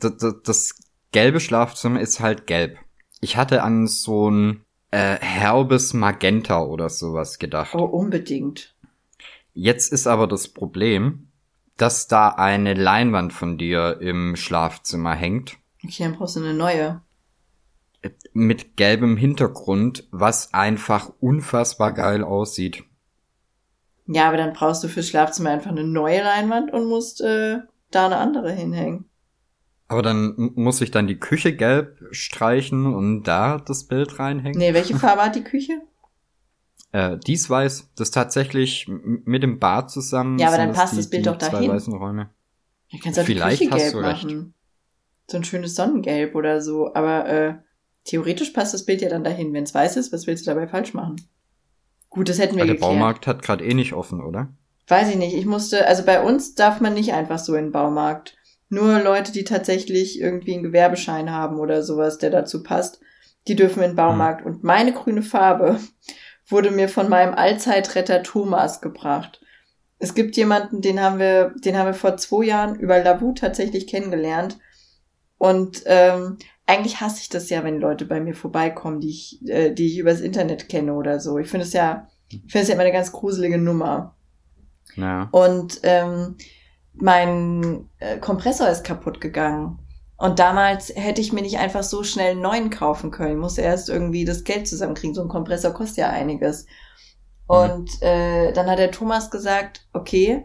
Das, das, das gelbe Schlafzimmer ist halt gelb. Ich hatte an so ein äh, herbes Magenta oder sowas gedacht. Oh, unbedingt. Jetzt ist aber das Problem, dass da eine Leinwand von dir im Schlafzimmer hängt. Okay, dann brauchst du eine neue. Mit gelbem Hintergrund, was einfach unfassbar geil aussieht. Ja, aber dann brauchst du fürs Schlafzimmer einfach eine neue Leinwand und musst äh, da eine andere hinhängen. Aber dann muss ich dann die Küche gelb streichen und da das Bild reinhängen? Nee, welche Farbe hat die Küche? Äh, dies weiß, das tatsächlich mit dem Bad zusammen. Ja, aber dann passt die, das Bild doch dahin. Zwei weißen Räume. Ja, kannst du auch Vielleicht die Küche gelb machen. So ein schönes Sonnengelb oder so. Aber äh, theoretisch passt das Bild ja dann dahin. Wenn es weiß ist, was willst du dabei falsch machen? Gut, das hätten wir aber Der Baumarkt hat gerade eh nicht offen, oder? Weiß ich nicht. Ich musste, also bei uns darf man nicht einfach so in den Baumarkt. Nur Leute, die tatsächlich irgendwie einen Gewerbeschein haben oder sowas, der dazu passt, die dürfen in den Baumarkt. Mhm. Und meine grüne Farbe wurde mir von meinem Allzeitretter Thomas gebracht. Es gibt jemanden, den haben wir, den haben wir vor zwei Jahren über Lavu tatsächlich kennengelernt. Und ähm, eigentlich hasse ich das ja, wenn Leute bei mir vorbeikommen, die ich, äh, die ich übers Internet kenne oder so. Ich finde es ja, ich finde es ja immer eine ganz gruselige Nummer. Ja. Und ähm, mein äh, Kompressor ist kaputt gegangen. Und damals hätte ich mir nicht einfach so schnell einen neuen kaufen können. Ich musste erst irgendwie das Geld zusammenkriegen. So ein Kompressor kostet ja einiges. Mhm. Und äh, dann hat der Thomas gesagt, okay,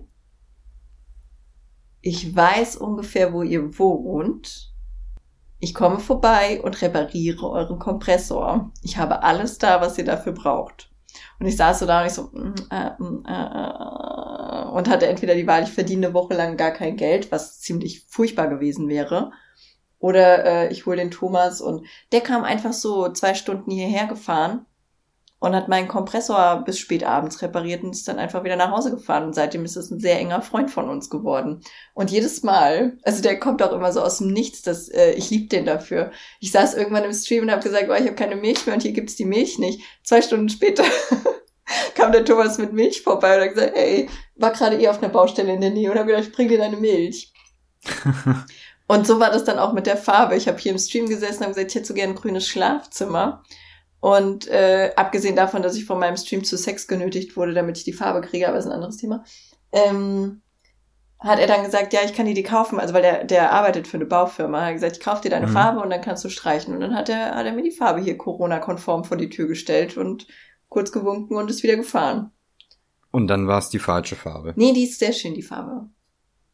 ich weiß ungefähr, wo ihr wohnt. Ich komme vorbei und repariere euren Kompressor. Ich habe alles da, was ihr dafür braucht. Und ich saß so da und ich so, mm, äh, mm, äh, äh, und hatte entweder die Wahl, ich verdiene eine Woche lang gar kein Geld, was ziemlich furchtbar gewesen wäre. Oder äh, ich hole den Thomas und der kam einfach so zwei Stunden hierher gefahren und hat meinen Kompressor bis spät abends repariert und ist dann einfach wieder nach Hause gefahren. Und seitdem ist es ein sehr enger Freund von uns geworden. Und jedes Mal, also der kommt auch immer so aus dem Nichts, dass äh, ich lieb den dafür. Ich saß irgendwann im Stream und habe gesagt, oh, ich habe keine Milch mehr und hier gibt's die Milch nicht. Zwei Stunden später kam der Thomas mit Milch vorbei und hat gesagt, hey, war gerade eh auf einer Baustelle in der Nähe und habe gedacht, ich bring dir deine Milch. Und so war das dann auch mit der Farbe. Ich habe hier im Stream gesessen und habe gesagt, ich hätte so gerne ein grünes Schlafzimmer. Und äh, abgesehen davon, dass ich von meinem Stream zu Sex genötigt wurde, damit ich die Farbe kriege, aber das ist ein anderes Thema, ähm, hat er dann gesagt, ja, ich kann dir die kaufen, also weil der, der arbeitet für eine Baufirma, er hat gesagt, ich kaufe dir deine mhm. Farbe und dann kannst du streichen. Und dann hat er, hat er mir die Farbe hier Corona-konform vor die Tür gestellt und kurz gewunken und ist wieder gefahren. Und dann war es die falsche Farbe. Nee, die ist sehr schön, die Farbe.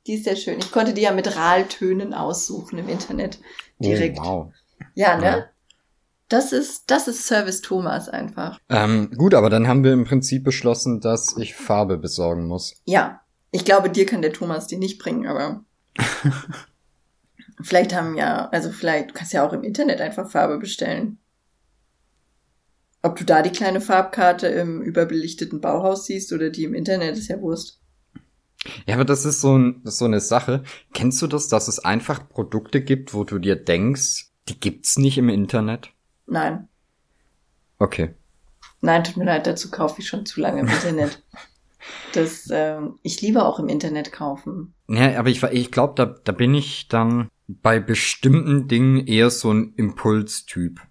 Die ist sehr schön. Ich konnte die ja mit Raltönen aussuchen im Internet. Oh, direkt. Oh, wow. Ja, ne? Ja. Das ist, das ist Service Thomas einfach. Ähm, gut, aber dann haben wir im Prinzip beschlossen, dass ich Farbe besorgen muss. Ja. Ich glaube, dir kann der Thomas die nicht bringen, aber vielleicht haben ja, also vielleicht, du kannst ja auch im Internet einfach Farbe bestellen. Ob du da die kleine Farbkarte im überbelichteten Bauhaus siehst oder die im Internet, ist ja Wurst. Ja, aber das ist so, ein, das ist so eine Sache. Kennst du das, dass es einfach Produkte gibt, wo du dir denkst, die gibt's nicht im Internet? Nein. Okay. Nein, tut mir leid, dazu kaufe ich schon zu lange im Internet. das, ähm, ich liebe auch im Internet kaufen. Ja, aber ich, ich glaube, da, da bin ich dann bei bestimmten Dingen eher so ein Impulstyp.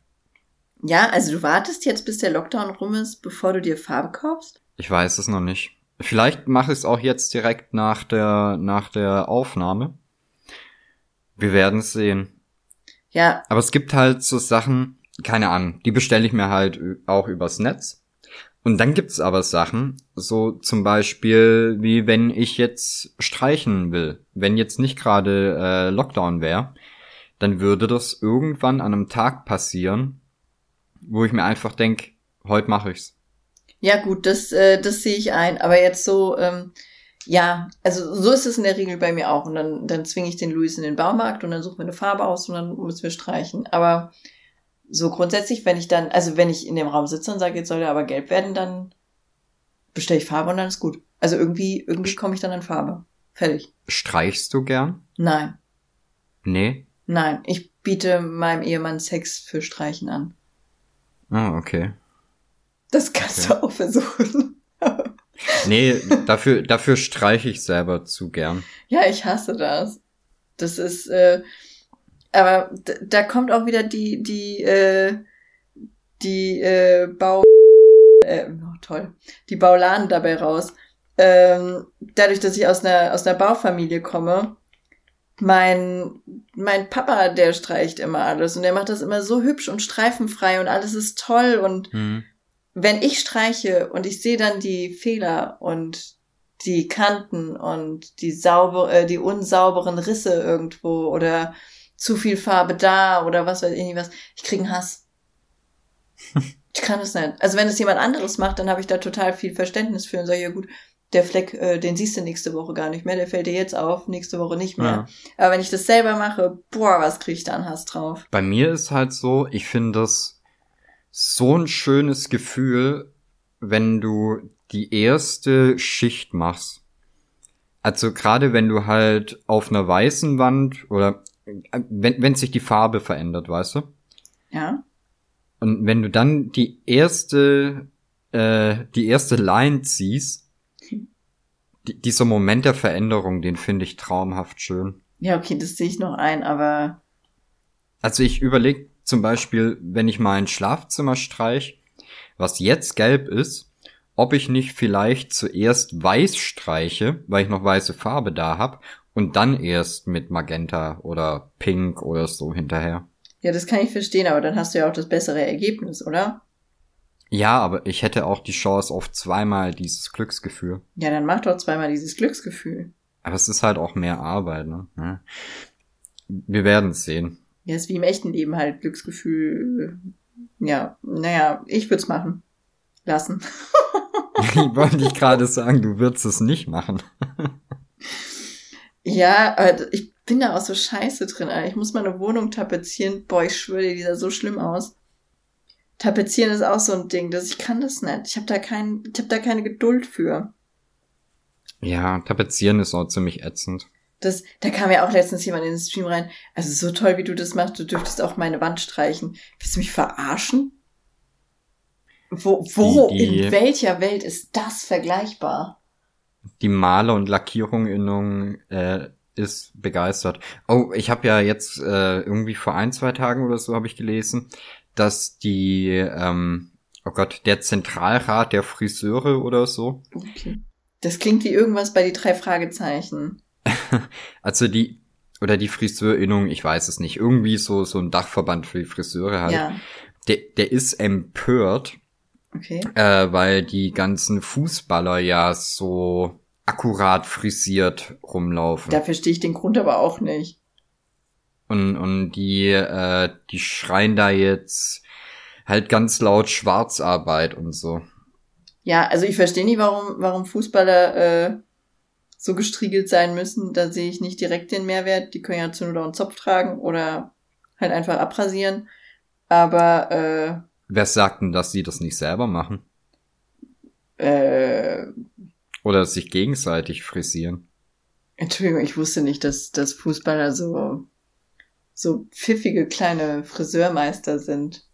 Ja, also du wartest jetzt, bis der Lockdown rum ist, bevor du dir Farbe kaufst? Ich weiß es noch nicht. Vielleicht mache ich es auch jetzt direkt nach der, nach der Aufnahme. Wir werden es sehen. Ja. Aber es gibt halt so Sachen, keine Ahnung, die bestelle ich mir halt auch übers Netz. Und dann gibt's aber Sachen, so zum Beispiel, wie wenn ich jetzt streichen will. Wenn jetzt nicht gerade äh, Lockdown wäre, dann würde das irgendwann an einem Tag passieren, wo ich mir einfach denk, heute mache ich's. Ja, gut, das, äh, das sehe ich ein. Aber jetzt so, ähm, ja, also so ist es in der Regel bei mir auch. Und dann, dann zwinge ich den Luis in den Baumarkt und dann suchen wir eine Farbe aus und dann müssen wir streichen. Aber so grundsätzlich, wenn ich dann, also wenn ich in dem Raum sitze und sage, jetzt soll der aber gelb werden, dann bestelle ich Farbe und dann ist gut. Also irgendwie, irgendwie komme ich dann an Farbe. Fertig. Streichst du gern? Nein. Nee? Nein, ich biete meinem Ehemann Sex für Streichen an. Ah, okay. Das kannst okay. du auch versuchen. nee, dafür, dafür streiche ich selber zu gern. Ja, ich hasse das. Das ist, äh, aber da kommt auch wieder die, die, äh, die äh, Bau, äh, oh, toll, die Bauladen dabei raus. Ähm, dadurch, dass ich aus einer, aus einer Baufamilie komme, mein, mein Papa, der streicht immer alles und der macht das immer so hübsch und streifenfrei und alles ist toll und mhm. Wenn ich streiche und ich sehe dann die Fehler und die Kanten und die sauber, äh, die unsauberen Risse irgendwo oder zu viel Farbe da oder was weiß ich nicht was. Ich krieg einen Hass. ich kann es nicht. Also wenn es jemand anderes macht, dann habe ich da total viel Verständnis für und sage, ja gut, der Fleck, äh, den siehst du nächste Woche gar nicht mehr, der fällt dir jetzt auf, nächste Woche nicht mehr. Ja. Aber wenn ich das selber mache, boah, was krieg ich da an Hass drauf. Bei mir ist halt so, ich finde das so ein schönes Gefühl, wenn du die erste Schicht machst. Also gerade wenn du halt auf einer weißen Wand oder wenn, wenn sich die Farbe verändert, weißt du? Ja. Und wenn du dann die erste, äh, die erste Line ziehst, die, dieser Moment der Veränderung, den finde ich traumhaft schön. Ja, okay, das sehe ich noch ein, aber. Also ich überlege zum Beispiel, wenn ich mal ein Schlafzimmer streich, was jetzt gelb ist, ob ich nicht vielleicht zuerst weiß streiche, weil ich noch weiße Farbe da habe, und dann erst mit Magenta oder Pink oder so hinterher. Ja, das kann ich verstehen, aber dann hast du ja auch das bessere Ergebnis, oder? Ja, aber ich hätte auch die Chance auf zweimal dieses Glücksgefühl. Ja, dann mach doch zweimal dieses Glücksgefühl. Aber es ist halt auch mehr Arbeit, ne? Wir werden es sehen. Ja, ist wie im echten Leben halt Glücksgefühl. Ja, naja, ich würde es machen. Lassen. ich wollte dich gerade sagen, du würdest es nicht machen. Ja, ich bin da auch so scheiße drin. Alter. Ich muss meine Wohnung tapezieren. Boah, ich schwöre dir, die sah so schlimm aus. Tapezieren ist auch so ein Ding, dass ich kann das nicht. Ich habe da kein, ich habe da keine Geduld für. Ja, tapezieren ist auch ziemlich ätzend. Das, da kam ja auch letztens jemand in den Stream rein. Also so toll, wie du das machst, du dürftest auch meine Wand streichen. Willst du mich verarschen? Wo, wo, die, die, in welcher Welt ist das vergleichbar? die Maler- und Lackierung äh, ist begeistert. Oh, ich habe ja jetzt äh, irgendwie vor ein, zwei Tagen oder so habe ich gelesen, dass die, ähm, oh Gott, der Zentralrat der Friseure oder so. Okay. Das klingt wie irgendwas bei die drei Fragezeichen. also die, oder die Friseurinnung, ich weiß es nicht, irgendwie so, so ein Dachverband für die Friseure halt. Ja. Der, der ist empört, okay. äh, weil die ganzen Fußballer ja so akkurat frisiert rumlaufen. Da verstehe ich den Grund aber auch nicht. Und, und die, äh, die schreien da jetzt halt ganz laut Schwarzarbeit und so. Ja, also ich verstehe nicht, warum, warum Fußballer äh, so gestriegelt sein müssen. Da sehe ich nicht direkt den Mehrwert. Die können ja zu nur einen Zopf tragen oder halt einfach abrasieren. Aber äh, Wer sagt denn, dass sie das nicht selber machen? Äh, Oder sich gegenseitig frisieren? Entschuldigung, ich wusste nicht, dass, dass Fußballer so, so pfiffige kleine Friseurmeister sind.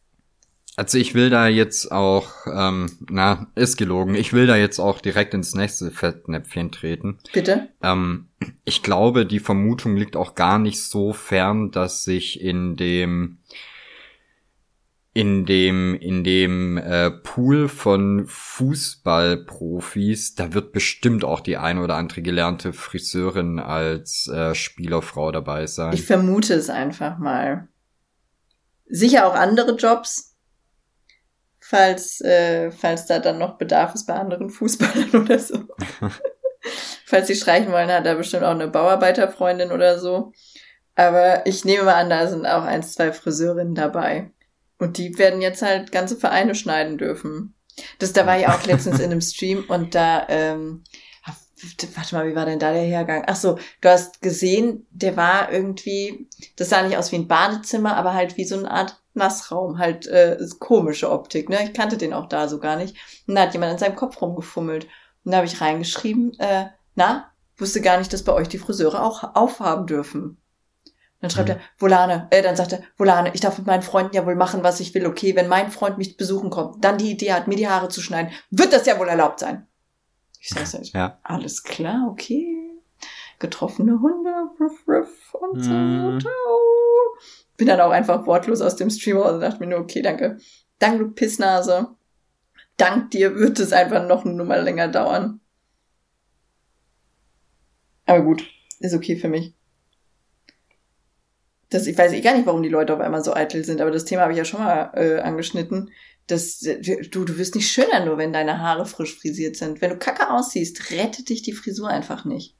Also ich will da jetzt auch, ähm, na, ist gelogen, ich will da jetzt auch direkt ins nächste Fettnäpfchen treten. Bitte? Ähm, ich glaube, die Vermutung liegt auch gar nicht so fern, dass sich in dem in dem in dem äh, Pool von Fußballprofis, da wird bestimmt auch die eine oder andere gelernte Friseurin als äh, Spielerfrau dabei sein. Ich vermute es einfach mal. Sicher auch andere Jobs, falls äh, falls da dann noch Bedarf ist bei anderen Fußballern oder so. falls sie streichen wollen, hat er bestimmt auch eine Bauarbeiterfreundin oder so. Aber ich nehme mal an, da sind auch ein, zwei Friseurinnen dabei. Und die werden jetzt halt ganze Vereine schneiden dürfen. Das, da war ich auch letztens in einem Stream und da, ähm, warte mal, wie war denn da der Hergang? Ach so, du hast gesehen, der war irgendwie, das sah nicht aus wie ein Badezimmer, aber halt wie so eine Art Nassraum, halt äh, komische Optik, ne? Ich kannte den auch da so gar nicht. Und da hat jemand in seinem Kopf rumgefummelt. Und da habe ich reingeschrieben, äh, na, wusste gar nicht, dass bei euch die Friseure auch aufhaben dürfen. Dann schreibt mhm. er, Volane, äh, dann sagt er, Volane, ich darf mit meinen Freunden ja wohl machen, was ich will, okay, wenn mein Freund mich besuchen kommt, dann die Idee hat, mir die Haare zu schneiden, wird das ja wohl erlaubt sein. Ich sag's halt, ja. alles klar, okay. Getroffene Hunde, ruff, ruff und so, mhm. Bin dann auch einfach wortlos aus dem Stream raus und dachte mir nur, okay, danke. Dank, du Pissnase. Dank dir wird es einfach noch eine Nummer länger dauern. Aber gut, ist okay für mich das, ich weiß eh gar nicht, warum die Leute auf einmal so eitel sind, aber das Thema habe ich ja schon mal äh, angeschnitten. Das, du, du wirst nicht schöner, nur wenn deine Haare frisch frisiert sind. Wenn du kacke aussiehst, rettet dich die Frisur einfach nicht.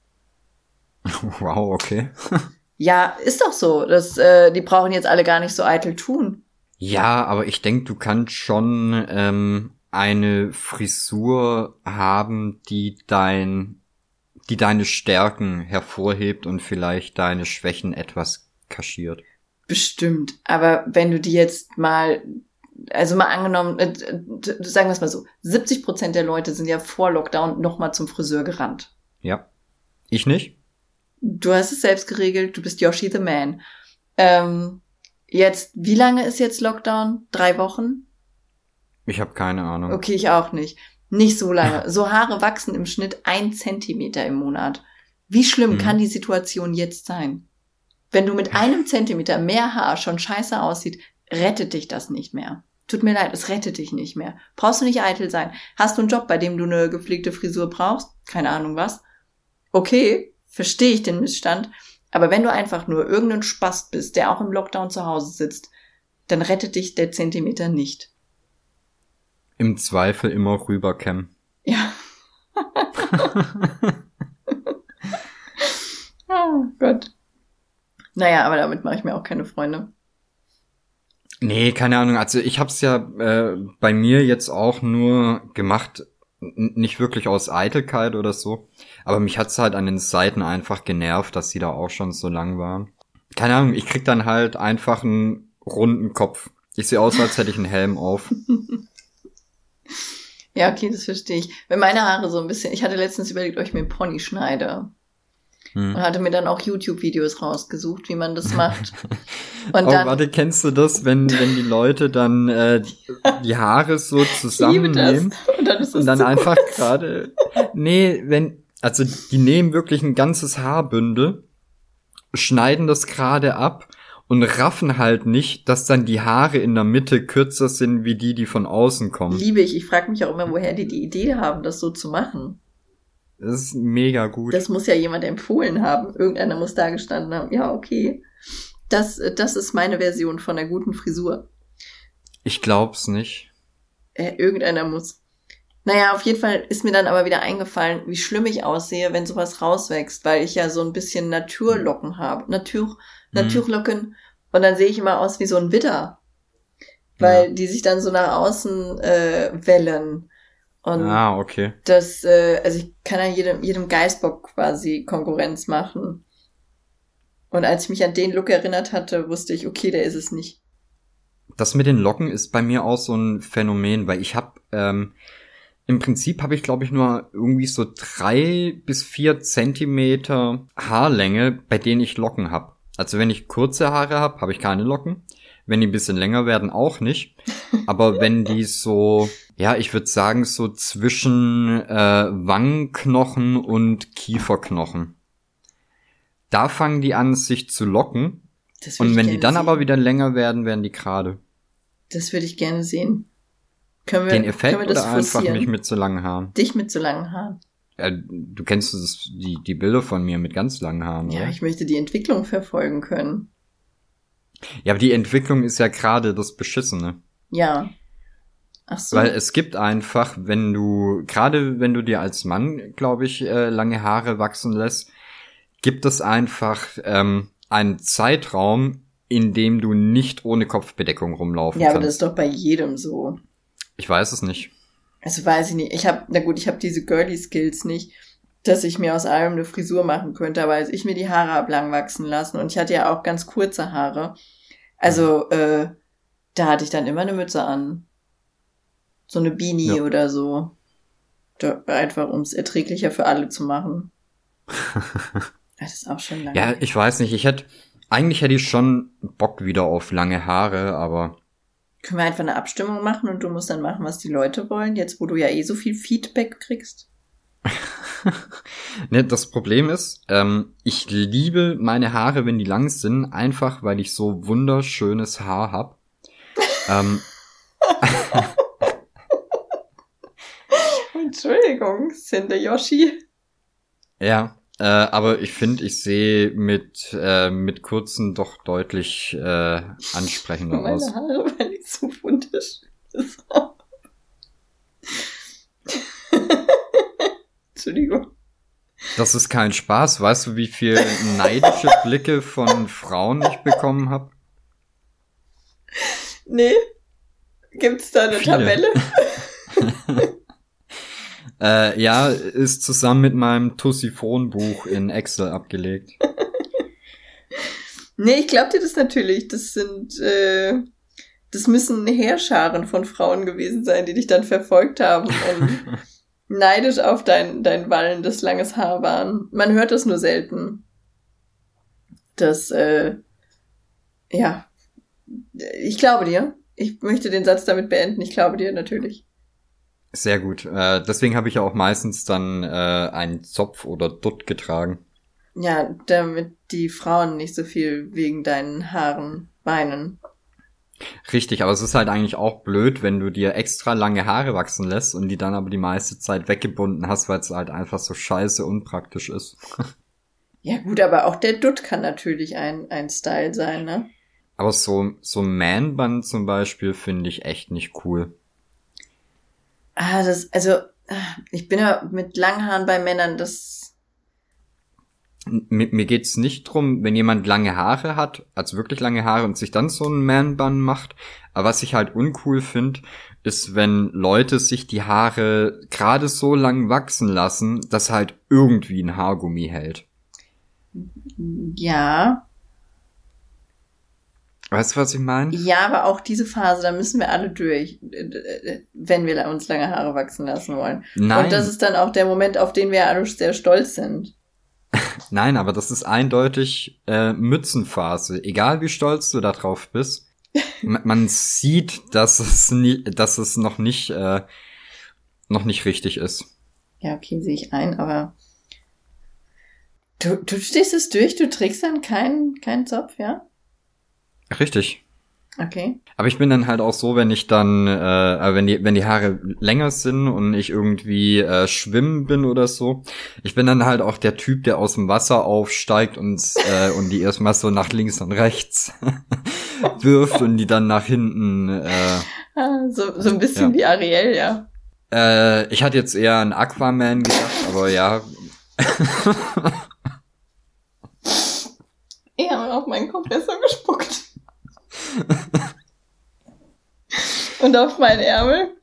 Wow, okay. ja, ist doch so. Das, äh, die brauchen jetzt alle gar nicht so eitel tun. Ja, aber ich denke, du kannst schon ähm, eine Frisur haben, die dein, die deine Stärken hervorhebt und vielleicht deine Schwächen etwas kaschiert. Bestimmt. Aber wenn du die jetzt mal, also mal angenommen, äh, sagen wir es mal so, 70 Prozent der Leute sind ja vor Lockdown nochmal zum Friseur gerannt. Ja. Ich nicht? Du hast es selbst geregelt, du bist Yoshi the Man. Ähm, jetzt, wie lange ist jetzt Lockdown? Drei Wochen? Ich habe keine Ahnung. Okay, ich auch nicht. Nicht so lange. So Haare wachsen im Schnitt ein Zentimeter im Monat. Wie schlimm hm. kann die Situation jetzt sein? Wenn du mit einem Zentimeter mehr Haar schon scheiße aussieht, rettet dich das nicht mehr. Tut mir leid, es rettet dich nicht mehr. Brauchst du nicht eitel sein. Hast du einen Job, bei dem du eine gepflegte Frisur brauchst? Keine Ahnung was. Okay, verstehe ich den Missstand. Aber wenn du einfach nur irgendein Spast bist, der auch im Lockdown zu Hause sitzt, dann rettet dich der Zentimeter nicht. Im Zweifel immer rüberkämmen. Ja. oh Gott. Naja, aber damit mache ich mir auch keine Freunde. Nee, keine Ahnung. Also ich habe es ja äh, bei mir jetzt auch nur gemacht, nicht wirklich aus Eitelkeit oder so. Aber mich hat's halt an den Seiten einfach genervt, dass sie da auch schon so lang waren. Keine Ahnung, ich krieg dann halt einfach einen runden Kopf. Ich sehe aus, als hätte ich einen Helm auf. ja, okay, das verstehe ich. Wenn meine Haare so ein bisschen, ich hatte letztens überlegt, ob ich mir einen Pony schneide. Hm. Und hatte mir dann auch YouTube-Videos rausgesucht, wie man das macht. Und oh, dann, warte, kennst du das, wenn, wenn die Leute dann äh, die Haare so zusammennehmen und dann, und dann einfach gerade. Nee, wenn, also die nehmen wirklich ein ganzes Haarbündel schneiden das gerade ab und raffen halt nicht, dass dann die Haare in der Mitte kürzer sind wie die, die von außen kommen. Liebe ich. Ich frage mich auch immer, woher die die Idee haben, das so zu machen. Das ist mega gut. Das muss ja jemand empfohlen haben. Irgendeiner muss da gestanden haben. Ja, okay. Das, das ist meine Version von einer guten Frisur. Ich glaub's nicht. Äh, irgendeiner muss. Naja, auf jeden Fall ist mir dann aber wieder eingefallen, wie schlimm ich aussehe, wenn sowas rauswächst, weil ich ja so ein bisschen Naturlocken habe. Natur, Naturlocken. Und dann sehe ich immer aus wie so ein Widder. Weil Ja. die sich dann so nach außen äh, wellen. Und Ah, okay. das, äh, also ich kann ja jedem, jedem Geißbock quasi Konkurrenz machen. Und als ich mich an den Look erinnert hatte, wusste ich, okay, der ist es nicht. Das mit den Locken ist bei mir auch so ein Phänomen, weil ich habe ähm, im Prinzip habe ich glaube ich nur irgendwie so drei bis vier Zentimeter Haarlänge, bei denen ich Locken habe. Also wenn ich kurze Haare habe, habe ich keine Locken. Wenn die ein bisschen länger werden, auch nicht. Aber wenn die so, ja, ich würde sagen so zwischen äh, Wangenknochen und Kieferknochen, da fangen die an, sich zu locken. Das Und wenn die dann sehen. aber wieder länger werden, werden die gerade. Das würde ich gerne sehen. Können wir, Den Effekt können wir das oder einfach forcieren? mich mit so langen Haaren? Dich mit so langen Haaren. Ja, du kennst das, die, die Bilder von mir mit ganz langen Haaren, Ja, oder? ich möchte die Entwicklung verfolgen können. Ja, aber die Entwicklung ist ja gerade das Beschissene. Ja. Ach so. Weil es gibt einfach, wenn du, gerade wenn du dir als Mann, glaube ich, äh, lange Haare wachsen lässt, gibt es einfach ähm, einen Zeitraum, in dem du nicht ohne Kopfbedeckung rumlaufen ja, aber kannst. das ist doch bei jedem so. ich weiß es nicht. Also weiß ich nicht. Ich habe, na gut, ich habe diese girly Skills nicht, dass ich mir aus allem eine Frisur machen könnte. Aber als ich mir die Haare hab lang wachsen lassen und ich hatte ja auch ganz kurze Haare, also äh, da hatte ich dann immer eine Mütze an, so eine Beanie Ja. oder so, da, einfach um es erträglicher für alle zu machen. das ist auch schon lange. Ja, ich weiß nicht. Ich hätte, eigentlich hätte ich schon Bock wieder auf lange Haare, aber Können wir einfach eine Abstimmung machen und du musst dann machen, was die Leute wollen, jetzt wo du ja eh so viel Feedback kriegst? Ne, das Problem ist, ähm, ich liebe meine Haare, wenn die lang sind, einfach weil ich so wunderschönes Haar hab. ähm, Entschuldigung, Cinder Yoshi. ja, äh, aber ich finde, ich sehe mit äh, mit kurzen doch deutlich äh, ansprechender Meine aus. Haare, weil ich so wunderschön ist. Entschuldigung. Das ist kein Spaß. Weißt du, wie viel neidische Blicke von Frauen ich bekommen habe? Nee. Gibt's da eine Viele. Tabelle? Äh, ja, ist zusammen mit meinem Tussiphon-Buch in Excel abgelegt. Nee, ich glaub dir das natürlich. Das sind, äh, das müssen Heerscharen von Frauen gewesen sein, die dich dann verfolgt haben und neidisch auf dein, dein wallendes langes Haar waren. Man hört das nur selten. Das, äh, ja. Ich glaube dir. Ich möchte den Satz damit beenden. Ich glaube dir natürlich. Sehr gut. Äh, deswegen habe ich ja auch meistens dann äh, einen Zopf oder Dutt getragen. Ja, damit die Frauen nicht so viel wegen deinen Haaren weinen. Richtig, aber es ist halt eigentlich auch blöd, wenn du dir extra lange Haare wachsen lässt und die dann aber die meiste Zeit weggebunden hast, weil es halt einfach so scheiße unpraktisch ist. Ja gut, aber auch der Dutt kann natürlich ein, ein Style sein, ne? Aber so, so Man-Bun zum Beispiel finde ich echt nicht cool. Ah, das, also, ich bin ja mit langen Haaren bei Männern, das, Mir, mir geht's nicht drum, wenn jemand lange Haare hat, also wirklich lange Haare und sich dann so einen Man-Bun macht. Aber was ich halt uncool finde, ist, wenn Leute sich die Haare gerade so lang wachsen lassen, dass halt irgendwie ein Haargummi hält. ja, Weißt du, was ich meine? ja, aber auch diese Phase, da müssen wir alle durch, wenn wir uns lange Haare wachsen lassen wollen. Nein, Und das ist dann auch der Moment, auf den wir alle sehr stolz sind. Nein, aber das ist eindeutig äh, Mützenphase. Egal wie stolz du da drauf bist, man, sieht, dass es nie, dass es noch nicht, äh, noch nicht richtig ist. Ja, okay, sehe ich ein, aber Du, du stehst es durch, du trägst dann keinen keinen Zopf, ja? Richtig. Okay. Aber ich bin dann halt auch so, wenn ich dann, äh, wenn die, wenn die Haare länger sind und ich irgendwie äh, schwimmen bin oder so, ich bin dann halt auch der Typ, der aus dem Wasser aufsteigt und äh, und die erstmal so nach links und rechts wirft und die dann nach hinten. Äh, ah, so so ein bisschen ja. wie Ariel, ja. Äh, ich hatte jetzt eher an Aquaman gedacht, aber ja. Ich habe auf meinen Kompressor gespuckt. Und auf meinen Ärmel.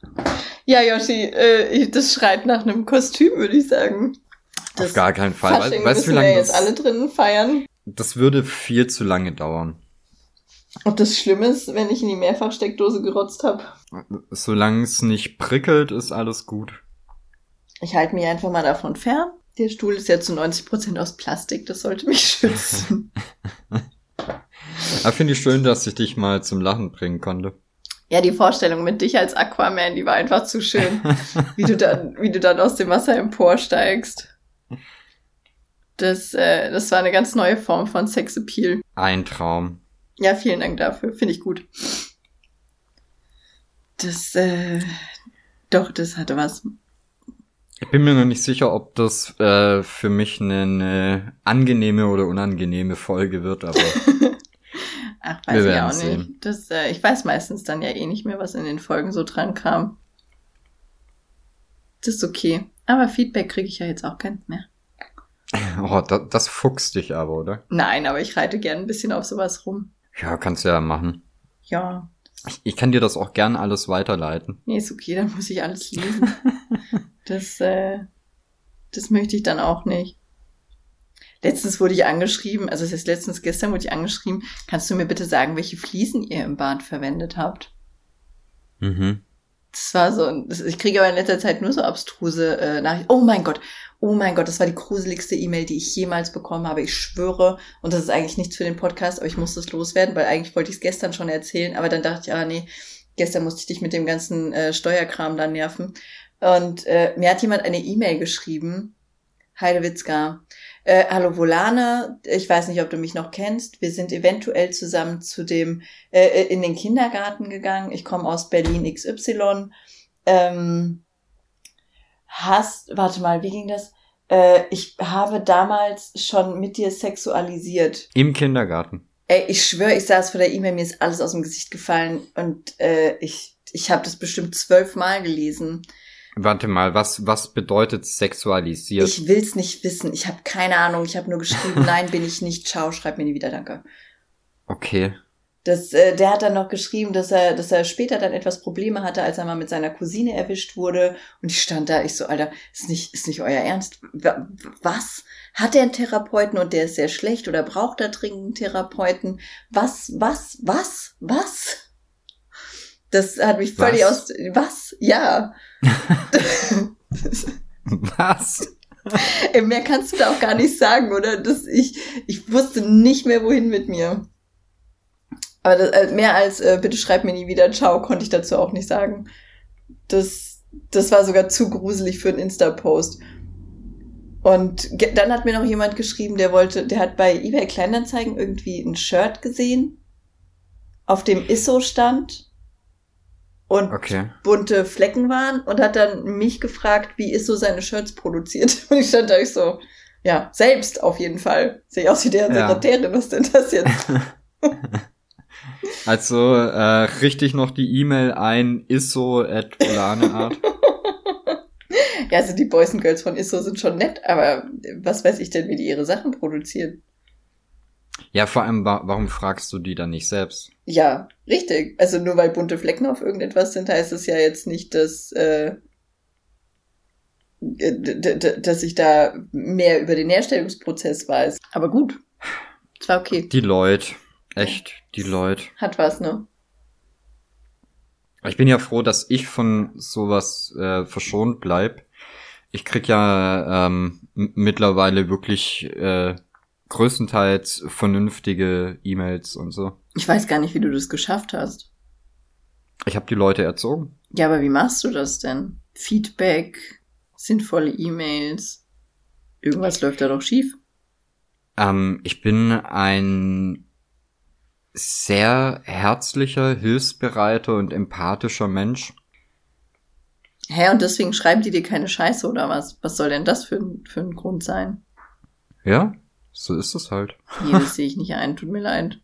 Ja, Yoshi, äh, das schreit nach einem Kostüm, würde ich sagen. Das auf gar keinen Fall. Fasching weißt du, wie lange wir jetzt alle drinnen feiern? Das würde viel zu lange dauern. Ob das schlimm ist, wenn ich in die Mehrfachsteckdose gerotzt habe? Solange es nicht prickelt, ist alles gut. Ich halte mich einfach mal davon fern. Der Stuhl ist ja zu 90% aus Plastik, das sollte mich schützen. Aber finde ich schön, dass ich dich mal zum Lachen bringen konnte. Ja, die Vorstellung mit dich als Aquaman, die war einfach zu schön. wie du dann, wie du dann aus dem Wasser emporsteigst. Das, äh, das war eine ganz neue Form von Sexappeal. Ein Traum. Ja, vielen Dank dafür. Finde ich gut. Das, äh, doch, das hatte was. Ich bin mir noch nicht sicher, ob das äh, für mich eine, eine angenehme oder unangenehme Folge wird, aber Ach, weiß ich auch nicht. Das, äh, ich weiß meistens dann ja eh nicht mehr, was in den Folgen so dran kam. Das ist okay. Aber Feedback kriege ich ja jetzt auch keins mehr. Oh, das, das fuchst dich aber, oder? Nein, aber ich reite gern ein bisschen auf sowas rum. Ja, kannst ja machen. Ja. Ich, ich kann dir das auch gern alles weiterleiten. Nee, ist okay, dann muss ich alles lesen. das, äh, das möchte ich dann auch nicht. Letztens wurde ich angeschrieben, also es ist letztens gestern wurde ich angeschrieben, kannst du mir bitte sagen, welche Fliesen ihr im Bad verwendet habt? Mhm. Das war so, ich kriege aber in letzter Zeit nur so abstruse äh, Nachrichten. Oh mein Gott, oh mein Gott, das war die gruseligste E-Mail, die ich jemals bekommen habe. Ich schwöre, und das ist eigentlich nichts für den Podcast, aber ich muss das loswerden, weil eigentlich wollte ich es gestern schon erzählen, aber dann dachte ich, ah nee, gestern musste ich dich mit dem ganzen äh, Steuerkram dann nerven. Und äh, mir hat jemand eine E-Mail geschrieben, Heidewitzka. Äh, hallo Volana, ich weiß nicht, ob du mich noch kennst. Wir sind eventuell zusammen zu dem äh, äh in den Kindergarten gegangen. Ich komme aus Berlin XY. Ähm, hast, warte mal, wie ging das? Äh, ich habe damals schon mit dir sexualisiert. Im Kindergarten. Ey, ich schwöre, ich saß vor der E-Mail, mir ist alles aus dem Gesicht gefallen und äh, ich, ich habe das bestimmt zwölfmal gelesen. Warte mal, was, was bedeutet sexualisiert? Ich will's nicht wissen. Ich habe keine Ahnung. Ich habe nur geschrieben, nein, bin ich nicht. Ciao, schreib mir nie wieder, danke. Okay. Das, äh, der hat dann noch geschrieben, dass er, dass er später dann etwas Probleme hatte, als er mal mit seiner Cousine erwischt wurde. Und ich stand da, ich so, Alter, ist nicht, ist nicht euer Ernst? Was? Hat er einen Therapeuten und der ist sehr schlecht oder braucht er dringend einen Therapeuten? Was, was, was, was? Das hat mich völlig was? aus, was? Ja. Was? Mehr kannst du da auch gar nicht sagen, oder? Das, ich, ich wusste nicht mehr, wohin mit mir. Aber das, äh, mehr als äh, bitte schreib mir nie wieder Ciao konnte ich dazu auch nicht sagen. Das, das war sogar zu gruselig für einen Insta-Post. Und dann hat mir noch jemand geschrieben, der wollte, der hat bei eBay Kleinanzeigen irgendwie ein Shirt gesehen, auf dem Isso stand und okay. bunte Flecken waren und hat dann mich gefragt, wie ist so seine Shirts produziert. Und ich stand da ich so, ja, selbst auf jeden Fall. Sehe ich aus wie deren ja. Sekretärin, was denn das jetzt? also äh, richtig noch die E-Mail ein, isso at Art. ja, also die Boys and Girls von Isso sind schon nett, aber was weiß ich denn, wie die ihre Sachen produzieren? Ja, vor allem, warum fragst du die dann nicht selbst? Ja, richtig. Also nur weil bunte Flecken auf irgendetwas sind, heißt es ja jetzt nicht, dass, äh, dass ich da mehr über den Herstellungsprozess weiß. Aber gut. Es war okay. Die Leute. Echt, die Leute. Hat was, ne? Ich bin ja froh, dass ich von sowas äh, verschont bleib. Ich krieg ja ähm, mittlerweile wirklich äh, größtenteils vernünftige E-Mails und so. Ich weiß gar nicht, wie du das geschafft hast. Ich habe die Leute erzogen. Ja, aber wie machst du das denn? Feedback, sinnvolle E-Mails. Irgendwas läuft da doch schief. Ähm, ich bin ein sehr herzlicher, hilfsbereiter und empathischer Mensch. Hä, und deswegen schreiben die dir keine Scheiße oder was? Was soll denn das für, für ein Grund sein? Ja, so ist es halt. Nee, das sehe ich nicht ein, tut mir leid.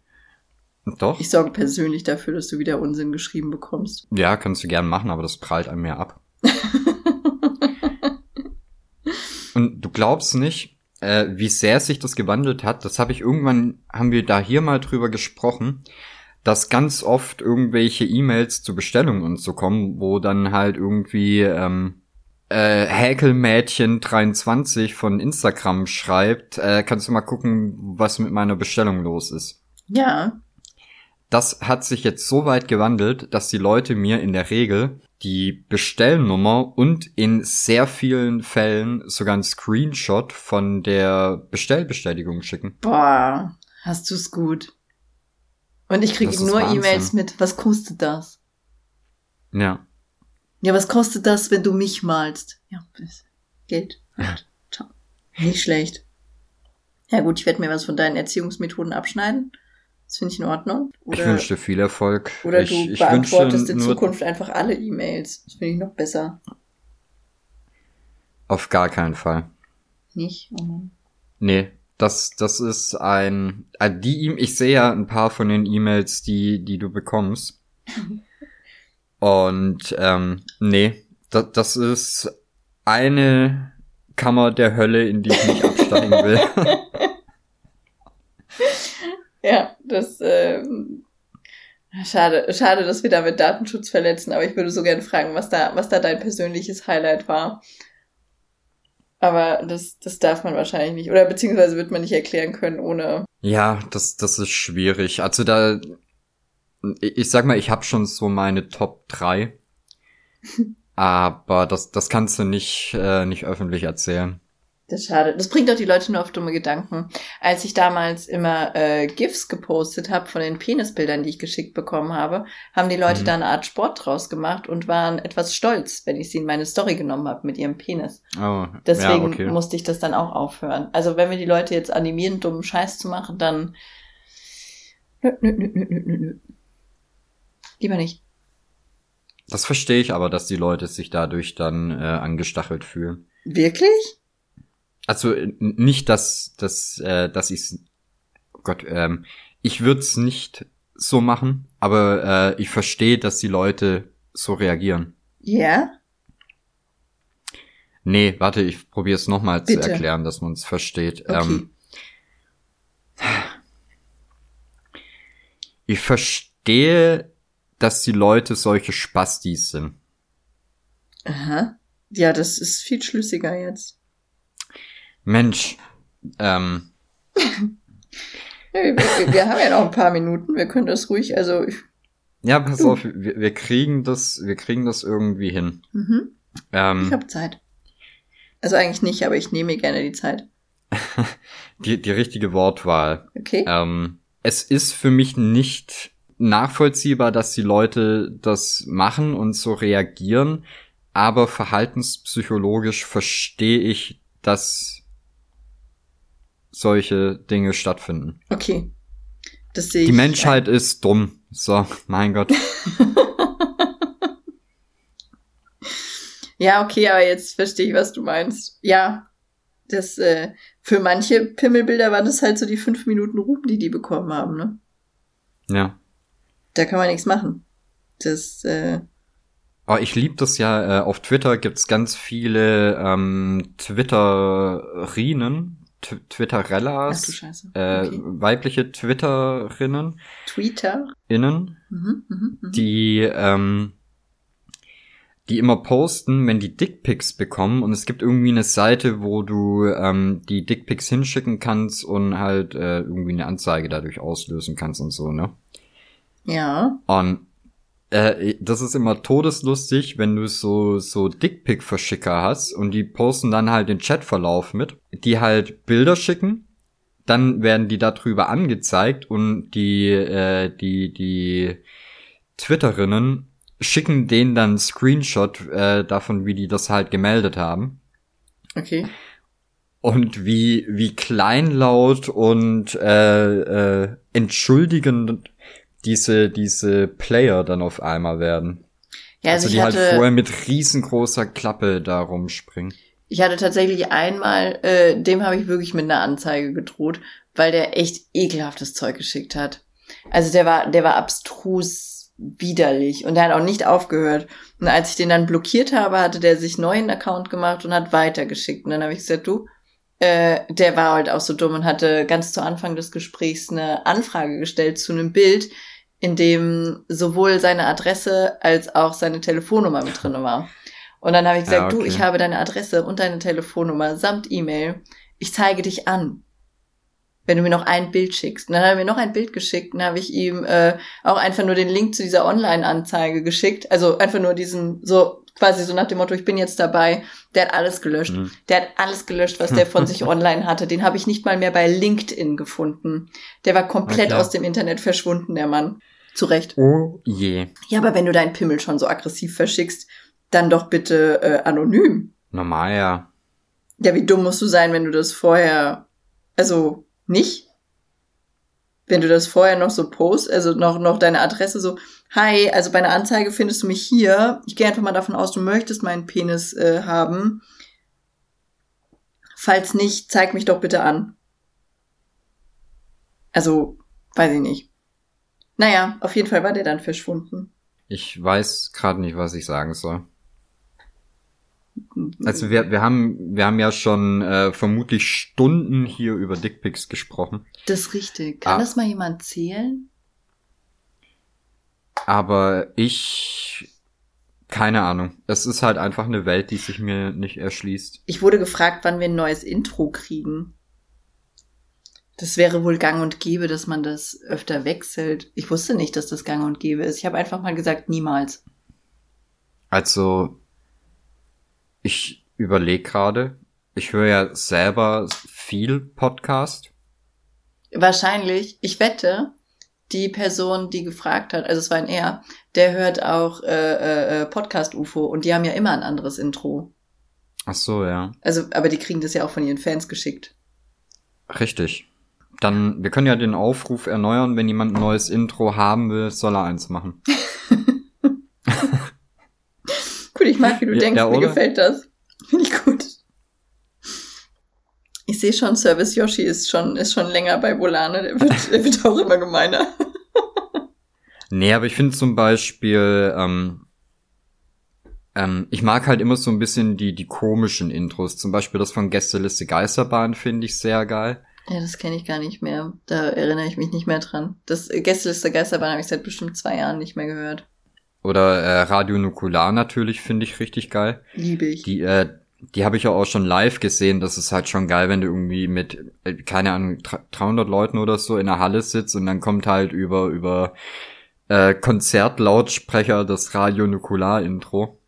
Doch. Ich sorge persönlich dafür, dass du wieder Unsinn geschrieben bekommst. Ja, kannst du gern machen, aber das prallt einem mehr ab. und du glaubst nicht, äh, wie sehr sich das gewandelt hat. Das habe ich irgendwann, haben wir da hier mal drüber gesprochen, dass ganz oft irgendwelche E-Mails zu Bestellungen und so kommen, wo dann halt irgendwie ähm, äh, Häkelmädchen23 von Instagram schreibt, äh, kannst du mal gucken, was mit meiner Bestellung los ist. Ja. Das hat sich jetzt so weit gewandelt, dass die Leute mir in der Regel die Bestellnummer und in sehr vielen Fällen sogar einen Screenshot von der Bestellbestätigung schicken. Boah, hast du's gut. Und ich kriege nur. E-Mails mit, was kostet das? Ja. Ja, was kostet das, wenn du mich malst? Ja, Geld. Ciao. Nicht schlecht. Ja gut, ich werde mir was von deinen Erziehungsmethoden abschneiden. Das finde ich in Ordnung. ich Oder, wünsche dir viel Erfolg. oder ich, du ich beantwortest in Zukunft einfach alle E-Mails. Das finde ich noch besser. Auf gar keinen Fall. Nicht? Oh Mann. Nee, das, das ist ein, äh, die, E- ich sehe ja ein paar von den E-Mails, die, die du bekommst. Und, ähm, nee, das, das ist eine Kammer der Hölle, in die ich nicht absteigen will. Ja, das, ähm, schade, schade, dass wir damit Datenschutz verletzen, aber ich würde so gerne fragen, was da, was da dein persönliches Highlight war. Aber das, das darf man wahrscheinlich nicht. Oder beziehungsweise wird man nicht erklären können, ohne. ja, das, das ist schwierig. Also da, ich sag mal, ich habe schon so meine Top 3. Aber das, das kannst du nicht, äh, nicht öffentlich erzählen. Das ist schade. Das bringt doch die Leute nur auf dumme Gedanken. Als ich damals immer äh, GIFs gepostet habe von den Penisbildern, die ich geschickt bekommen habe, haben die Leute Mhm. da eine Art Sport draus gemacht und waren etwas stolz, wenn ich sie in meine Story genommen habe mit ihrem Penis. Oh, Deswegen ja, okay. musste ich das dann auch aufhören. Also wenn wir die Leute jetzt animieren, dummen Scheiß zu machen, dann nö, nö, nö, nö, nö, nö. Lieber nicht. Das verstehe ich aber, dass die Leute sich dadurch dann äh, angestachelt fühlen. Wirklich? Also äh, nicht, dass, dass, äh, dass ich oh Gott, ähm, ich würde es nicht so machen, aber äh, ich verstehe, dass die Leute so reagieren. Ja? Nee, warte, ich probiere es nochmal zu erklären, dass man es versteht. Okay. Ähm, ich verstehe, dass die Leute solche Spastis sind. Aha. Ja, das ist viel schlüssiger jetzt. Mensch, ähm, wir, wir haben ja noch ein paar Minuten. Wir können das ruhig, also ja, pass Du. auf, wir, wir kriegen das, wir kriegen das irgendwie hin. mhm, Ähm, ich habe Zeit. Also eigentlich nicht, aber ich nehme mir gerne die Zeit. die, die richtige Wortwahl. Okay? Ähm, es ist für mich nicht nachvollziehbar, dass die Leute das machen und so reagieren, aber verhaltenspsychologisch verstehe ich, dass solche Dinge stattfinden. Okay. Das sehe ich. Die Menschheit ist dumm. So, mein Gott. Ja, okay, aber jetzt verstehe ich, was du meinst. Ja, das, äh, für manche Pimmelbilder waren das halt so die fünf Minuten Ruhm, die die bekommen haben, ne? Ja. Da kann man nichts machen. Das, äh, Aber ich liebe das ja, äh, auf Twitter gibt's ganz viele ähm, Twitterinen, du Twitterellas, äh, Okay. weibliche Twitterinnen, Twitter. innen, Mhm, mhm, mhm. die, ähm, die immer posten, wenn die Dickpics bekommen und es gibt irgendwie eine Seite, wo du ähm, die Dickpics hinschicken kannst und halt äh, irgendwie eine Anzeige dadurch auslösen kannst und so, ne? Ja. Und äh, das ist immer todeslustig, wenn du so so Dickpick-Verschicker hast und die posten dann halt den Chatverlauf mit, die halt Bilder schicken, dann werden die darüber angezeigt und die äh, die die Twitterinnen schicken denen dann einen Screenshot äh, davon, wie die das halt gemeldet haben. Okay. und wie, wie kleinlaut und äh, äh, entschuldigend diese, diese Player dann auf einmal werden. Ja, also, also die halt hatte, halt vorher mit riesengroßer Klappe da rumspringen. Ich hatte tatsächlich einmal, äh, dem habe ich wirklich mit einer Anzeige gedroht, weil der echt ekelhaftes Zeug geschickt hat. Also der war, der war abstrus widerlich und der hat auch nicht aufgehört. Und als ich den dann blockiert habe, hatte der sich neuen Account gemacht und hat weitergeschickt. Und dann habe ich gesagt, du, äh, der war halt auch so dumm und hatte ganz zu Anfang des Gesprächs eine Anfrage gestellt zu einem Bild, in dem sowohl seine Adresse als auch seine Telefonnummer mit drin war. Und dann habe ich gesagt, ja, okay. du, ich habe deine Adresse und deine Telefonnummer samt E-Mail. Ich zeige dich an wenn du mir noch ein Bild schickst. Und dann hat er mir noch ein Bild geschickt und habe ich ihm äh, auch einfach nur den Link zu dieser Online-Anzeige geschickt. Also einfach nur diesen, so quasi so nach dem Motto, ich bin jetzt dabei. Der hat alles gelöscht. Mhm. Der hat alles gelöscht, was der von sich online hatte. Den habe ich nicht mal mehr bei LinkedIn gefunden. Der war komplett okay. aus dem Internet verschwunden, der Mann. Zu Recht. Oh je. Ja, aber wenn du deinen Pimmel schon so aggressiv verschickst, dann doch bitte äh, anonym. Normal, ja. Ja, wie dumm musst du sein, wenn du das vorher, also nicht? Wenn du das vorher noch so post, also noch, noch deine Adresse so, hi, also bei einer Anzeige findest du mich hier. Ich gehe einfach mal davon aus, du möchtest meinen Penis äh, haben. Falls nicht, zeig mich doch bitte an. Also, weiß ich nicht. Naja, auf jeden Fall war der dann verschwunden. Ich weiß gerade nicht, was ich sagen soll. Also wir, wir haben wir haben ja schon äh, vermutlich Stunden hier über Dickpics gesprochen. Das ist richtig. Kann ah. das mal jemand zählen? Aber ich keine Ahnung. Es ist halt einfach eine Welt, die sich mir nicht erschließt. Ich wurde gefragt, wann wir ein neues Intro kriegen. Das wäre wohl gang und gäbe, dass man das öfter wechselt. Ich wusste nicht, dass das gang und gäbe ist. Ich habe einfach mal gesagt, niemals. Also ich überlege gerade, ich höre ja selber viel Podcast. Wahrscheinlich. Ich wette, die Person, die gefragt hat, also es war ein Er, der hört auch äh, äh, äh, Podcast UFO und die haben ja immer ein anderes Intro. Ach so, ja. Also, aber die kriegen das ja auch von ihren Fans geschickt. Richtig. Dann, wir können ja den Aufruf erneuern, wenn jemand ein neues Intro haben will, soll er eins machen. Cool, ich mag, wie du ja, denkst, ja, mir gefällt das. Finde ich gut. Ich sehe schon, Service Yoshi ist schon, ist schon länger bei Volane, der wird, der wird auch immer gemeiner. nee, aber ich finde zum Beispiel, ähm, ähm, ich mag halt immer so ein bisschen die, die komischen Intros. Zum Beispiel das von Gästeliste Geisterbahn finde ich sehr geil. Ja, das kenne ich gar nicht mehr. Da erinnere ich mich nicht mehr dran. Das Gästeliste Geisterbahn habe ich seit bestimmt zwei Jahren nicht mehr gehört. Oder äh, Radio Nukular natürlich finde ich richtig geil. Liebe ich. Die, äh, die habe ich ja auch schon live gesehen. Das ist halt schon geil, wenn du irgendwie mit, äh, keine Ahnung, 300 Leuten oder so in der Halle sitzt und dann kommt halt über, über äh, Konzertlautsprecher das Radio Nukular Intro.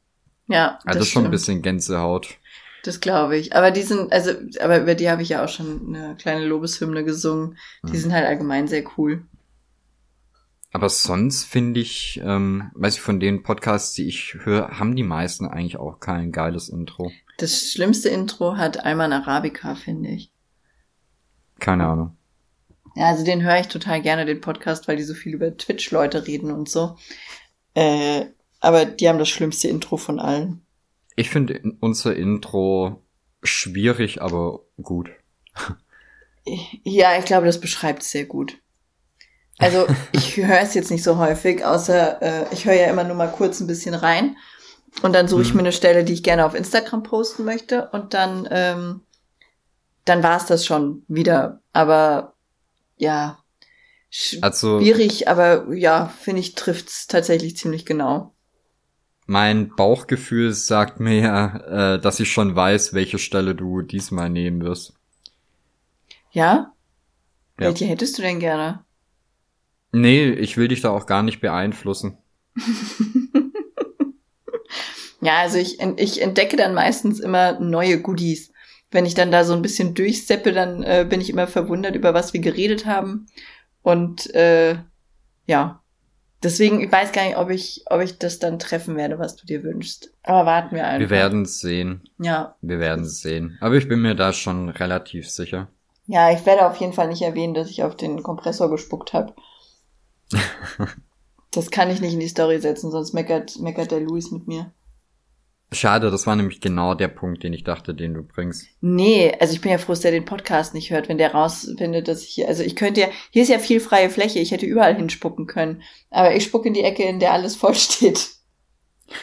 Ja. Also das ist schon ein bisschen Gänsehaut. Das glaube ich. Aber die sind, also, aber über die habe ich ja auch schon eine kleine Lobeshymne gesungen. Die mhm. sind halt allgemein sehr cool. Aber sonst finde ich, ähm, weiß ich, von den Podcasts, die ich höre, haben die meisten eigentlich auch kein geiles Intro. Das schlimmste Intro hat Alman Arabica, finde ich. Keine Ahnung. Ja, also den höre ich total gerne, den Podcast, weil die so viel über Twitch-Leute reden und so. Äh, aber die haben das schlimmste Intro von allen. Ich finde unser Intro schwierig, aber gut. Ja, ich glaube, das beschreibt es sehr gut. Also ich höre es jetzt nicht so häufig, außer äh, ich höre ja immer nur mal kurz ein bisschen rein und dann suche ich mhm. mir eine Stelle, die ich gerne auf Instagram posten möchte und dann ähm, dann war es das schon wieder. Aber ja, also, schwierig, aber ja, finde ich trifft's tatsächlich ziemlich genau. Mein Bauchgefühl sagt mir ja, äh, dass ich schon weiß, welche Stelle du diesmal nehmen wirst. Ja? ja. Welche hättest du denn gerne? Nee, ich will dich da auch gar nicht beeinflussen. ja, also ich, ich entdecke dann meistens immer neue Goodies. Wenn ich dann da so ein bisschen durchseppe, dann äh, bin ich immer verwundert, über was wir geredet haben. Und äh, ja, Deswegen, ich weiß gar nicht, ob ich, ob ich das dann treffen werde, was du dir wünschst. Aber warten wir einfach. Wir werden es sehen. Ja. Wir werden es sehen. Aber ich bin mir da schon relativ sicher. Ja, ich werde auf jeden Fall nicht erwähnen, dass ich auf den Kompressor gespuckt habe. das kann ich nicht in die Story setzen, sonst meckert, meckert der Luis mit mir. Schade, das war nämlich genau der Punkt, den ich dachte, den du bringst. Nee, also ich bin ja froh, dass der den Podcast nicht hört, wenn der rausfindet, dass ich hier, also ich könnte ja, hier ist ja viel freie Fläche, ich hätte überall hinspucken können, aber ich spucke in die Ecke, in der alles voll steht.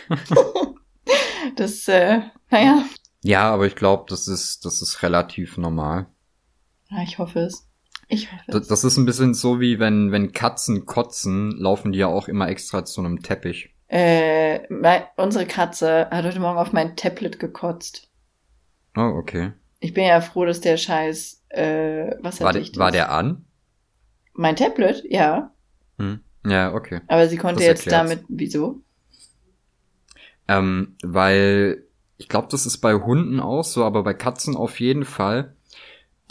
das, äh, naja. Ja, aber ich glaube, das ist, das ist relativ normal. Ja, ich hoffe es. Ich hoffe Das, es. das ist ein bisschen so wie wenn, wenn Katzen kotzen, laufen die ja auch immer extra zu einem Teppich. Äh, mei- unsere Katze hat heute Morgen auf mein Tablet gekotzt. Oh, okay. Ich bin ja froh, dass der Scheiß, äh, was War, hat der- ich war der an? Mein Tablet, ja. Hm. Ja, okay. Aber sie konnte Das jetzt erklärt's. damit, wieso? Ähm, weil ich glaube, das ist bei Hunden auch so, aber bei Katzen auf jeden Fall.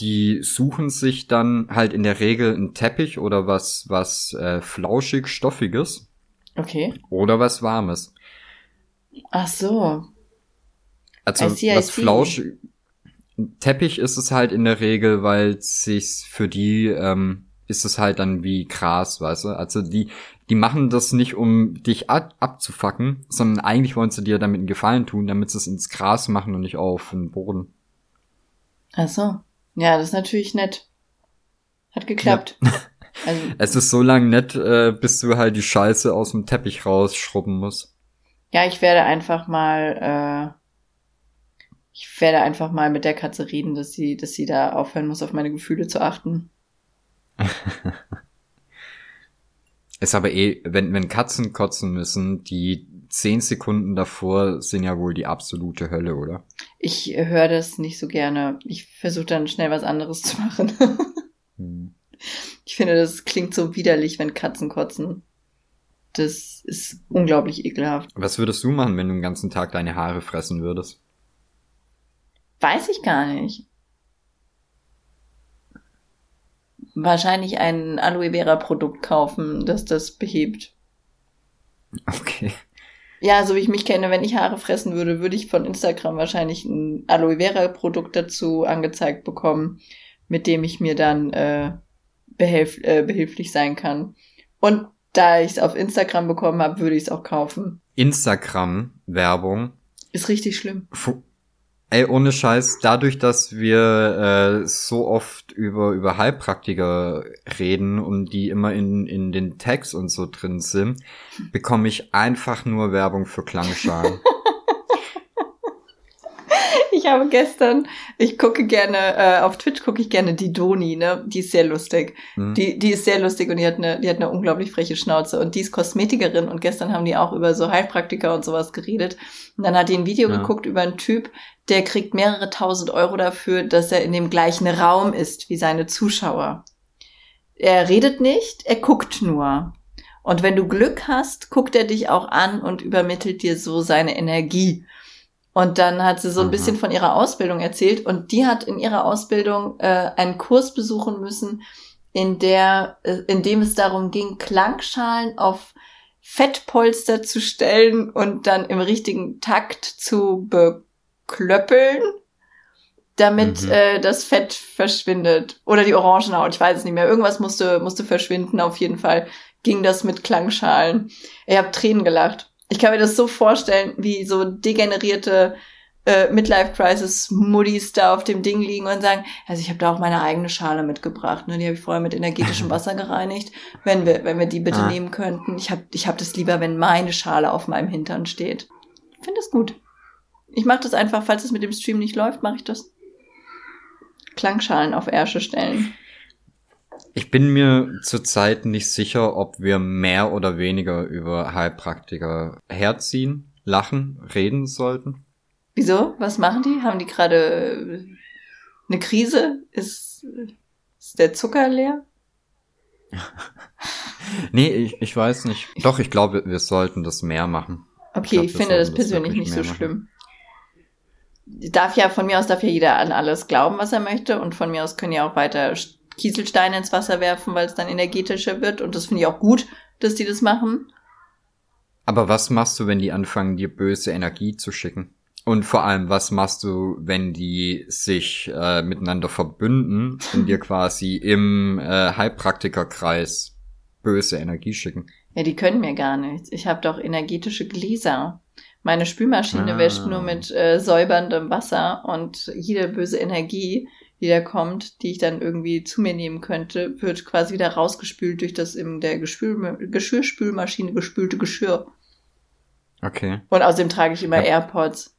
Die suchen sich dann halt in der Regel einen Teppich oder was, was äh, flauschig stoffiges Okay. oder was warmes. Ach so. Also I see, I was see. flauschig. Teppich ist es halt in der Regel, weil sich für die ähm, ist es halt dann wie Gras, weißt du? Also die die machen das nicht, um dich ab abzufacken, sondern eigentlich wollen sie dir damit einen Gefallen tun, damit sie es ins Gras machen und nicht auf den Boden. Ach so. Ja, das ist natürlich nett. Hat geklappt. Also, Es ist so lang nett, äh, bis du halt die Scheiße aus dem Teppich rausschrubben musst. ja, ich werde einfach mal, äh, ich werde einfach mal mit der Katze reden, dass sie, dass sie da aufhören muss, auf meine Gefühle zu achten. Ist aber eh, wenn, wenn Katzen kotzen müssen, die zehn Sekunden davor sind ja wohl die absolute Hölle, oder? Ich höre das nicht so gerne. Ich versuche dann schnell was anderes zu machen. Hm. Ich finde, das klingt so widerlich, wenn Katzen kotzen. Das ist unglaublich ekelhaft. Was würdest du machen, wenn du den ganzen Tag deine Haare fressen würdest? Weiß ich gar nicht. Wahrscheinlich ein Aloe Vera Produkt kaufen, das das behebt. Okay. Ja, so wie ich mich kenne, wenn ich Haare fressen würde, würde ich von Instagram wahrscheinlich ein Aloe Vera Produkt dazu angezeigt bekommen, mit dem ich mir dann äh, behelf äh, behilflich sein kann. Und da ich es auf Instagram bekommen habe, würde ich es auch kaufen. Instagram-Werbung. Ist richtig schlimm. Fu- Ey, ohne Scheiß, dadurch, dass wir äh, so oft über, über Heilpraktiker reden und die immer in, in den Tags und so drin sind, bekomme ich einfach nur Werbung für Klangschalen. Ich habe gestern, ich gucke gerne, äh, auf Twitch gucke ich gerne die Doni, ne? Die ist sehr lustig. Hm? Die, die ist sehr lustig und die hat eine, die hat eine unglaublich freche Schnauze und die ist Kosmetikerin und gestern haben die auch über so Heilpraktiker und sowas geredet. Und dann hat die ein Video Ja. geguckt über einen Typ, der kriegt mehrere tausend Euro dafür, dass er in dem gleichen Raum ist wie seine Zuschauer. Er redet nicht, er guckt nur. Und wenn du Glück hast, guckt er dich auch an und übermittelt dir so seine Energie. Und dann hat sie so ein Mhm. bisschen von ihrer Ausbildung erzählt und die hat in ihrer Ausbildung äh, einen Kurs besuchen müssen, in der, äh, in dem es darum ging, Klangschalen auf Fettpolster zu stellen und dann im richtigen Takt zu beklöppeln, damit Mhm. äh, das Fett verschwindet. Oder die Orangenhaut, ich weiß es nicht mehr. Irgendwas musste, musste verschwinden, auf jeden Fall ging das mit Klangschalen. Ich habe Tränen gelacht. Ich kann mir das so vorstellen, wie so degenerierte äh, Midlife-Crisis-Muddies da auf dem Ding liegen und sagen, also ich habe da auch meine eigene Schale mitgebracht, ne? die habe ich vorher mit energetischem Wasser gereinigt, wenn wir, wenn wir die bitte Ah. nehmen könnten. Ich habe ich hab das lieber, wenn meine Schale auf meinem Hintern steht. Ich finde das gut. Ich mache das einfach, falls es mit dem Stream nicht läuft, mache ich das. Klangschalen auf Ärsche stellen. Ich bin mir zurzeit nicht sicher, ob wir mehr oder weniger über Heilpraktiker herziehen, lachen, reden sollten. Wieso? Was machen die? Haben die gerade äh, eine Krise? Ist, ist der Zucker leer? Nee, ich, ich weiß nicht. Doch, ich glaube, wir sollten das mehr machen. Okay, glaub, ich finde das das persönlich wirklich nicht so machen. schlimm. Darf ja, von mir aus darf ja jeder an alles glauben, was er möchte. Und von mir aus können ja auch weiter Kieselsteine ins Wasser werfen, weil es dann energetischer wird. Und das finde ich auch gut, dass die das machen. Aber was machst du, wenn die anfangen, dir böse Energie zu schicken? Und vor allem, was machst du, wenn die sich äh, miteinander verbünden und dir quasi im äh, Heilpraktikerkreis böse Energie schicken? Ja, die können mir gar nichts. Ich habe doch energetische Gläser. Meine Spülmaschine Ah. wäscht nur mit äh, säuberndem Wasser und jede böse Energie, die da kommt, die ich dann irgendwie zu mir nehmen könnte, wird quasi wieder rausgespült durch das in der Geschwür Geschirrspülmaschine gespülte Geschirr. Okay. Und außerdem trage ich immer Ja. AirPods.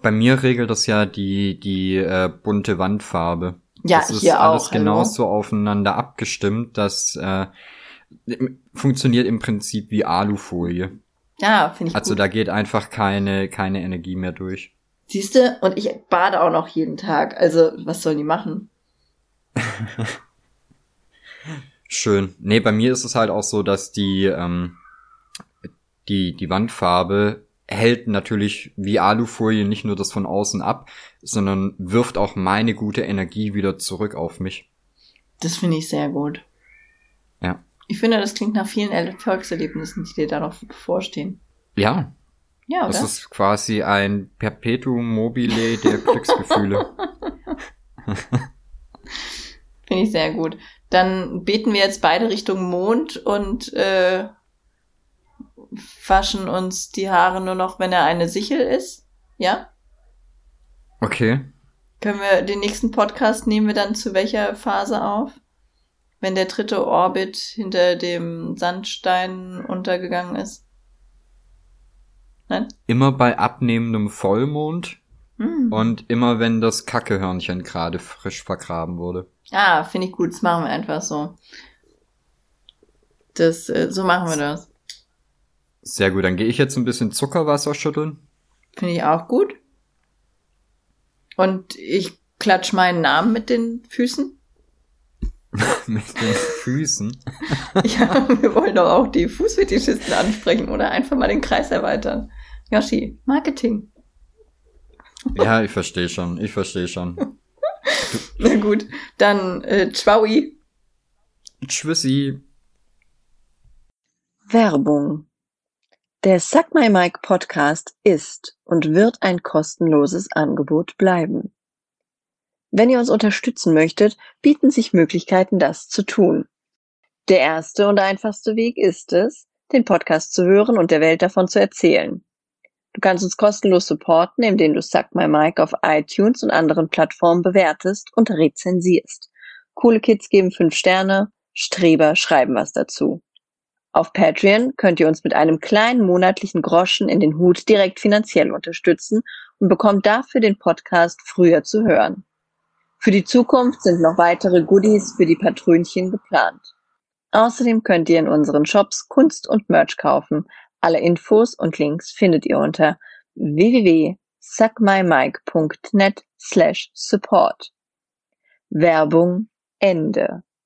Bei mir regelt das ja die, die äh, bunte Wandfarbe. Ja, das ist hier alles auch. hallo. genauso aufeinander abgestimmt, das äh, funktioniert im Prinzip wie Alufolie. Ja, finde ich Also gut. da geht einfach keine, keine Energie mehr durch. Siehste, und ich bade auch noch jeden Tag. Also, was sollen die machen? Schön. Nee, bei mir ist es halt auch so, dass die, ähm, die, die Wandfarbe hält natürlich wie Alufolie nicht nur das von außen ab, sondern wirft auch meine gute Energie wieder zurück auf mich. Das finde ich sehr gut. Ja. Ich finde, das klingt nach vielen Erfolgserlebnissen, die dir da noch bevorstehen. Ja, Ja, das oder? ist quasi ein Perpetuum mobile der Glücksgefühle. Finde ich sehr gut. Dann beten wir jetzt beide Richtung Mond und äh, waschen uns die Haare nur noch, wenn er eine Sichel ist. Ja? Okay. Können wir den nächsten Podcast nehmen wir dann zu welcher Phase auf? Wenn der dritte Orbit hinter dem Sandstein untergegangen ist? Nein? Immer bei abnehmendem Vollmond Hm. und immer wenn das Kackehörnchen gerade frisch vergraben wurde. Ah, finde ich gut. Das machen wir einfach so. Das, äh, so machen wir das. Sehr gut, dann gehe ich jetzt ein bisschen Zuckerwasser schütteln. Finde ich auch gut. Und ich klatsch meinen Namen mit den Füßen. mit den Füßen. Ja, wir wollen doch auch die Fußfetischisten ansprechen oder einfach mal den Kreis erweitern. Yoshi, Marketing. Ja, ich verstehe schon, ich verstehe schon. Na gut, dann äh, Tschaui. Tschüssi. Werbung. Der Suck My Mic Podcast ist und wird ein kostenloses Angebot bleiben. Wenn ihr uns unterstützen möchtet, bieten sich Möglichkeiten, das zu tun. Der erste und einfachste Weg ist es, den Podcast zu hören und der Welt davon zu erzählen. Du kannst uns kostenlos supporten, indem du Suck My Mic auf iTunes und anderen Plattformen bewertest und rezensierst. Coole Kids geben fünf Sterne, Streber schreiben was dazu. Auf Patreon könnt ihr uns mit einem kleinen monatlichen Groschen in den Hut direkt finanziell unterstützen und bekommt dafür den Podcast früher zu hören. Für die Zukunft sind noch weitere Goodies für die Patrönchen geplant. Außerdem könnt ihr in unseren Shops Kunst und Merch kaufen. Alle Infos und Links findet ihr unter www.suckmymike.net slash support. Werbung Ende.